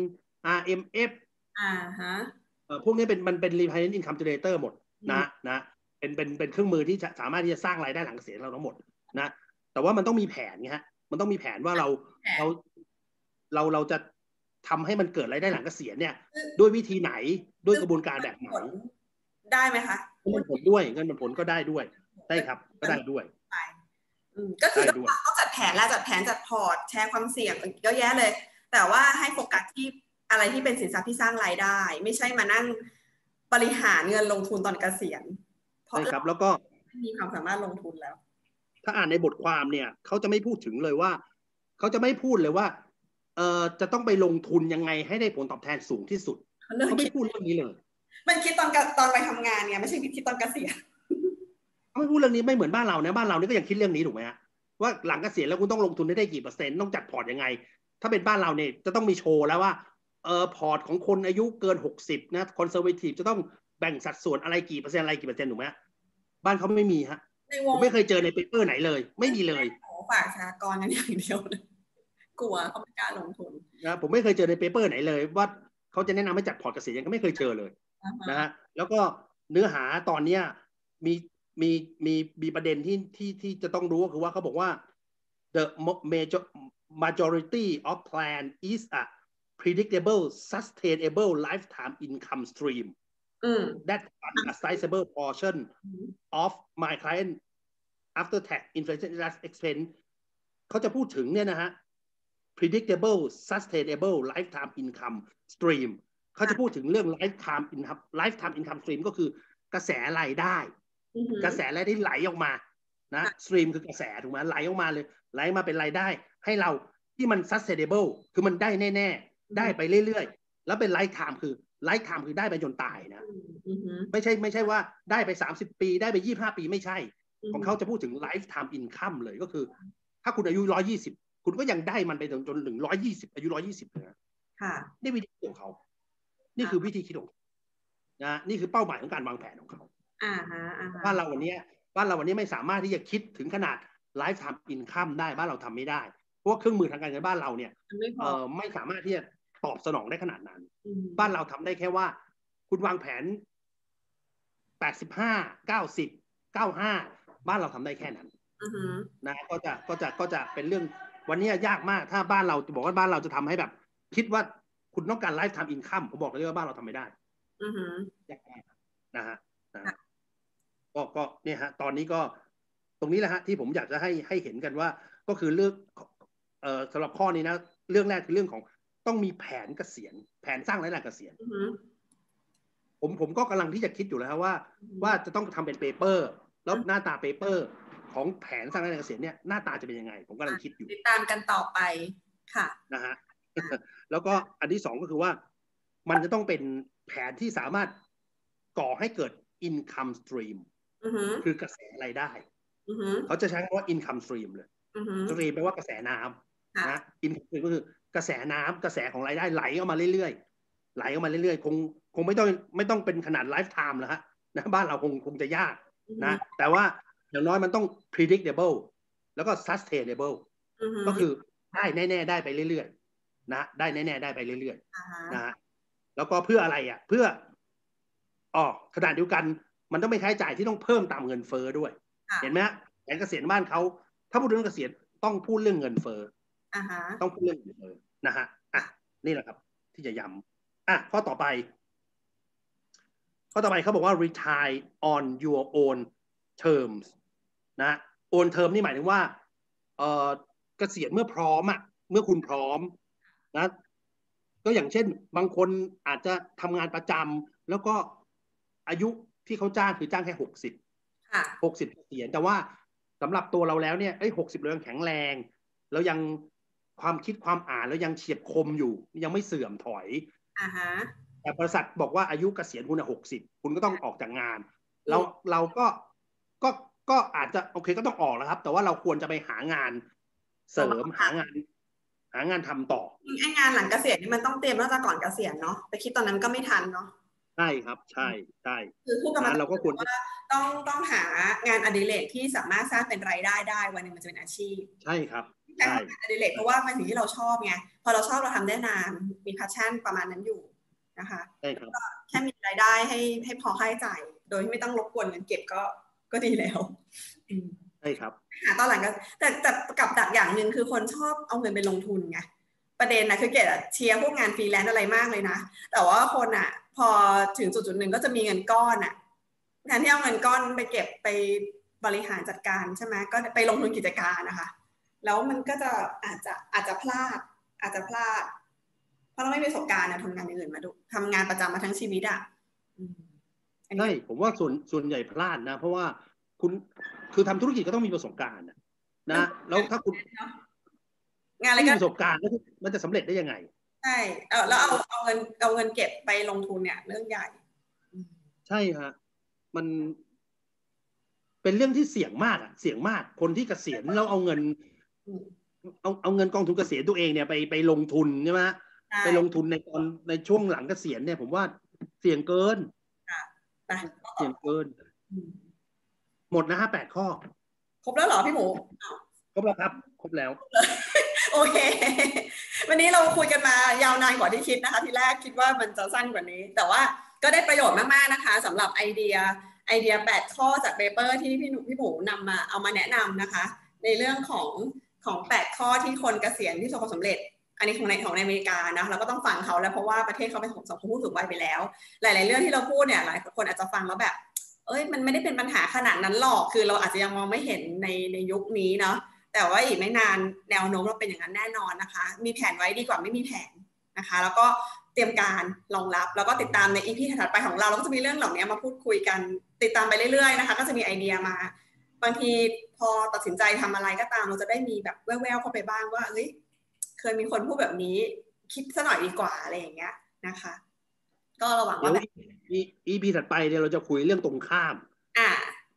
RMF อ่าฮะเอ่อ พวกนี้เป็นมันเป็น retirement income generator หมดนะนะเป็นเป็นเป็นเครื่องมือที่จะสามารถที่จะสร้างรายได้หลังเกษียณเราทั้งหมดนะแต่ว่ามันต้องมีแผนไงฮะมันต้องมีแผนว่าเราแผนเราเราเราจะทำให้มันเกิดรายได้หลังเกษียณเนี่ย ด้วยวิธีไหนด้วยกระบวนการแบบไหนผลได้ไหมคะเงินผลด้วยเงินผลก็ได้ด้วยใช่ครับ ก็ได้ด้วยไปอืมก็คือได้ต้องด้วยต้องจัดแผนแล้วจัดแผนจัดพอร์ตแชร์ความเสี่ยงเยอะแยะเลย แต่ว่าให้โฟกัสที่ อะไรที่เป็นสินทรัพย์ที่สร้างรายได้ ไม่ใช่มานั่งบริหารเงินลงทุนตอนเกษียณ เพราะใช่ครับแล้วก็ไม่มีความสามารถลงทุนแล้ว ถ้าอ่านในบทความเนี่ยเขาจะไม่พูดถึงเลยว่าเขาจะไม่พูดเลยว่าเอ่อจะต้องไปลงทุนยังไงให้ได้ผลตอบแทนสูงที่สุดเขาเริ่มเขาไม่คิดพูดเรื่องนี้เลย มันคิดตอนกะตอนไปทำงานเนี่ยไม่ใช่คิดตอนเกษียณเขาไม่พูดเรื่องนี้ไม่เหมือนบ้านเรานะบ้านเรานี่ก็ยังคิดเรื่องนี้ถูกไหมฮะว่าหลังเกษียณแล้วคุณต้องลงทุนได้กี่เปอร์เซ็นต์ต้องจัดพอร์ตยังไง ถ้าเป็นบ้านเราเนี่ยจะต้องมีโชว์แล้วว่า เออพอร์ตของคนอายุเกินหกสิบนะ conservative จะต้องแบ่งสัดส่วนอะไรกี่เปอร์เซ็นต์อะไรกี่เปอร์เซ็นต์ถูกไหมฮะบ้านเขาไม่มีฮะผมไม่เคยเจอใน paper ไหนเลย ไม่มีเลยโอ้ฝากสหกรณ์กันอย่างเดียวเลยกลัวเขาไม่กล้าลงทุนนะผมไม่เคยเจอใน paper ไหนเลย ว่าเขาจะแนะนำให้จัดพอร์ตเกษียณยังก็ไม่เคยเจอเลยอ่าฮะนะฮะแล้วก็เนื้อหาตอนเนี้ยมีมีมีมีประเด็นที่ที่ที่จะต้องรู้ก็คือว่าเขาบอกว่า the major majority of plan is a predictable sustainable lifetime income stream อืม that fund a sizable portion อืม of my client after tax inflation expense เขาจะพูดถึงเนี่ยนะฮะ predictable sustainable lifetime income stream เขาจะพูดถึงเรื่อง lifetime income lifetime income stream ก็คือกระแสรายได้ กระแสรายได้ไหลออกมานะ stream คือกระแสถูกไหมไหลออกมาเลย ไหลมาเป็นรายได้ ให้เราที่มัน sustainable คือมันได้แน่ๆ ได้ไปเรื่อยๆ แล้วเป็น lifetime คือ lifetime คือได้ไปจนตายนะไม่ใช่ไม่ใช่ว่าได้ไป30ปีได้ไป25ปีไม่ใช่ ของเขาจะพูดถึง lifetime income เลยก็คือ ถ้าคุณอายุ120คุณก็ยังได้มันไปจนจนถึง120อายุ120เลยนะนี่วิธีคิดของเขา นี่คือวิธีคิดของนะนี่คือเป้าหมายของการวางแผนของเขาบ้านเราวันนี้บ้านเราวันนี้ไม่สามารถที่จะคิดถึงขนาด lifetime income ได้บ้านเราทำไม่ได้ เพราะว่าเครื่องมือทางการเงินบ้านเราเนี่ยเออไม่สามารถที่จะ ตอบสนองได้ขนาดนั้น บ้านเราทำได้แค่ว่า คุณวางแผน85 90 95บ้านเราทำได้แค่นั้นนะก็จะก็จะก็จะเป็นเรื่องวันนี้ยากมากถ้าบ้านเราจะบอกว่าบ้านเราจะทำให้แบบ คิดว่าคุณต้องการ lifetime income ผมบอกเลยว่าบ้านเราทำไม่ได้ยากมากนะฮะก็ก็เนี่ยฮะ ตอนนี้ก็ตรงนี้แหละฮะที่ผมอยากจะให้ให้เห็นกันว่า ก็คือเรื่องเอ่อสำหรับข้อนี้นะ เรื่องแรกคือเรื่องของ ต้องมีแผนเกษียณแผนสร้างรายได้เกษียณผมผมก็กำลังที่จะคิดอยู่แล้วว่า ว่าจะต้องทำเป็น paper แล้วหน้าตา paper ของแผนสร้างรายได้เกษียณเนี่ยหน้าตาจะเป็นยังไง ผมกำลังคิดอยู่ติดตามกันต่อไปค่ะนะฮะแล้วก็อันที่สองก็คือว่า มันจะต้องเป็นแผนที่สามารถก่อให้เกิด income stream คือกระแสรายได้เขาจะใช้คำว่า income stream เลย stream แปลว่ากระแสน้ำนะ income stream ก็คือ กระแสน้ำกระแสของรายได้ไหลออกมาเรื่อยๆไหลออกมาเรื่อยๆคงคงไม่ต้องไม่ต้องเป็นขนาด lifetime แล้วฮะนะบ้านเราคงคงจะยากนะ แต่ว่าอย่างน้อยมันต้อง predictable แล้วก็ sustainable ก็คือได้แน่ ๆ ได้ไปเรื่อยๆนะได้แน่ ๆ ได้ไปเรื่อยๆนะแล้วก็เพื่ออะไรอะ เพื่ออ๋อขณะเดียวกัน มันต้องไม่ใช้จ่ายที่ต้องเพิ่มตามเงินเฟ้อด้วย เห็นไหมแผนเกษียณบ้านเขาถ้าพูดเรื่องเกษียณต้องพูดเรื่องเงินเฟ้อ ต้องพูดเรื่องเงินเฟ้อนะฮะอะนี่แหละครับ ที่จะย้ำอะข้อต่อไป ข้อต่อไปเขาบอกว่า retire on your own terms นะ own term นี่หมายถึงว่าเออเกษียณเมื่อพร้อมอะเมื่อคุณพร้อมนะก็อย่างเช่น บางคนอาจจะทำงานประจำแล้วก็อายุที่เขาจ้างคือจ้างแค่หกสิบหกสิบเกษียณแต่ว่าสำหรับตัวเราแล้วเนี่ยไอ้หกสิบเรายังแข็งแรง แล้วยัง ความคิดความอ่านแล้วยังเฉียบคมอยู่ ยังไม่เสื่อมถอยอ่าฮะแต่บริษัทบอกว่าอายุเกษียณคุณหกสิบคุณก็ต้องออกจากงานเราเราก็ก็ก็อาจจะโอเคก็ต้องออกแล้วครับ แต่ว่าเราควรจะไปหางานเสริมหางาน หางานทำต่อไอ้งานหลังเกษียณนี่มันต้องเตรียมตั้งแต่ก่อนเกษียณเนาะไปคิดตอนนั้นก็ไม่ทันเนาะใช่ครับใช่ใช่คือผู้กำกับเราก็ควรว่าต้องต้องหางานอดิเรกที่สามารถสร้างเป็นรายได้ได้วันหนึ่งมันจะเป็นอาชีพ ใช่ครับ ใช่อดิเรกเพราะว่ามันสิ่งที่เราชอบไงพอเราชอบเราทำได้นานมีพัชชั่นประมาณนั้นอยู่นะคะใช่ครับแค่มีรายได้ให้ให้พอค่าใช้จ่ายโดยที่ไม่ต้องรบกวนเงินเก็บก็ก็ดีแล้วใช่ครับหาตอนหลังก็แต่แต่กับดักอย่างหนึ่งคือคนชอบเอาเงินไปลงทุนไงประเด็นนะคือเกดเชียร์พวกงานฟรีแลนซ์อะไรมากเลยนะ แต่ว่าคนอะ พอถึงจุดจุดหนึ่งก็จะมีเงินก้อนอะแทนที่เอาเงินก้อนไปเก็บไปบริหารจัดการใช่ไหมก็ไปลงทุนกิจการนะคะ แล้วมันก็จะอาจจะอาจจะพลาด อาจจะพลาด เพราะเราไม่มีประสบการณ์นะทำงานอื่นมาดูทำงานประจำมาทั้งชีวิตอะใช่ผมว่าส่วนส่วนใหญ่พลาดนะ เพราะว่าคุณคือทำธุรกิจก็ต้องมีประสบการณ์นะแล้วถ้าคุณงานอะไรกันประสบการณ์มันจะสำเร็จได้ยังไงใช่เออแล้วเอาเอาเงินเอาเงินเก็บไปลงทุนเนี่ยเรื่องใหญ่ ใช่ฮะมัน เป็นเรื่องที่เสี่ยงมากอะเสี่ยงมากคนที่เกษียณแล้วเอาเงิน เอาเอาเงินกองทุนเกษียณตัวเองเนี่ยไปไปลงทุนใช่ไหมไปลงทุนในตอนในช่วงหลังเกษียณเนี่ยผมว่าเสี่ยงเกินเสี่ยงเกิน หมดนะฮะแปดข้อ ครบแล้วเหรอพี่หมูครบแล้วครับ ครบแล้ว โอเค วันนี้เราคุยกันมายาวนานกว่าที่คิดนะคะ ทีแรกคิดว่ามันจะสั้นกว่านี้ แต่ว่าก็ได้ประโยชน์มาก ๆ นะคะสำหรับไอเดียไอเดียแปดข้อจากเปเปอร์ที่พี่หนุ่มพี่หมูนำมาเอามาแนะนำนะคะ ในเรื่องของ ของแปดข้อที่คนเกษียณที่ประสบความสำเร็จ อันนี้ของในของในอเมริกานะเราก็ต้องฟังเขาแล้วเพราะว่าประเทศเขาเป็นของสังคมผู้สูงวัยไปแล้ว หลาย ๆ เรื่องที่เราพูดเนี่ยหลายคนอาจจะฟังแล้วแบบ เอ้ยมันไม่ได้เป็นปัญหาขนาดนั้นหรอกคือเราอาจจะยังมองไม่เห็นในในยุคนี้เนาะแต่แต่ว่าอีกไม่นานแนวโน้มเราเป็นอย่างนั้นแน่นอนนะคะ มีแผนไว้ดีกว่าไม่มีแผนนะคะ แล้วก็เตรียมการรองรับแล้วก็ติดตามในอีพีถัดไปของเราเราก็จะมีเรื่องเหล่านี้มาพูดคุยกันติดตามไปเรื่อยๆนะคะ ก็จะมีไอเดียมา บางทีพอตัดสินใจทำอะไรก็ตาม เราจะได้มีแบบแววๆเข้าไปบ้างว่าเฮ้ยเคยมีคนพูดแบบนี้ คิดซะหน่อยดีกว่าอะไรอย่างเงี้ยนะคะ ก็ระหวังว่าแบบอีพีถัดไปเนี่ยเราจะคุยเรื่องตรงข้าม อ่า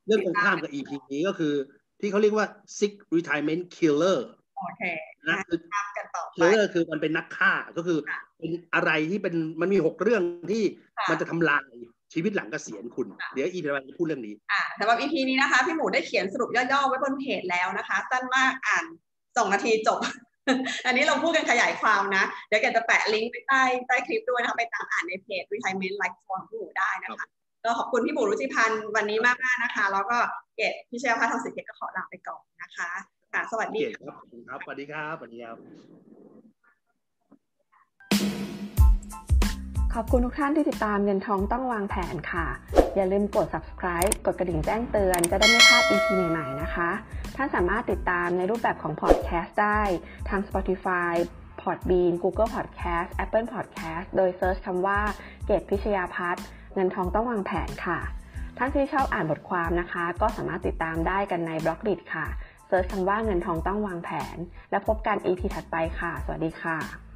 เรื่องตรงข้ามกับ EP นี้ก็คือ ที่เขาเรียกว่า sick retirement killer โอเคนะคือตามกันต่อไป killer คือมันเป็นนักฆ่าก็คือเป็นอะไรที่เป็นมันมีหกเรื่องที่ค่ะมันจะทำลาย ชีวิตหลังเกษียณคุณค่ะเดี๋ยวอีพีถัดไปจะพูดเรื่องนี้อ่าสำหรับ EP นี้นะคะ พี่หมูได้เขียนสรุปย่อๆไว้บนเพจแล้วนะคะ สั้นมากอ่านสองนาทีจบ อันนี้เราพูดกันขยายความนะ เดี๋ยวแกจะแปะลิงก์ไปใต้ใต้คลิปด้วยนะคะไปตามอ่านในเพจ Retirement Life Form พี่หมูได้นะคะก็ขอบคุณพี่หมูรุจิพันธ์วันนี้มากๆนะคะ แล้วก็เกตพิชยาพัฒน์ทองสิทธิ์เกตก็ขอลาไปก่อนนะคะค่ะสวัสดีเก่งครับขอบคุณครับสวัสดีครับสวัสดีครับ ขอบคุณทุกท่านที่ติดตามเงินทองต้องวางแผนค่ะ อย่าลืมกด subscribe กดกระดิ่งแจ้งเตือน จะได้ไม่พลาด EP ใหม่ๆนะคะ ท่านสามารถติดตามในรูปแบบของ podcast ได้ทาง Spotify Podbean Google Podcast Apple Podcast โดย search คำว่าเกตพิชยาพัฒน์เงินทองต้องวางแผนค่ะ ท่านที่ชอบอ่านบทความนะคะ ก็สามารถติดตามได้กันใน Blockdit ค่ะ search คำว่าเงินทองต้องวางแผน แล้วพบกัน EP ถัดไปค่ะ สวัสดีค่ะ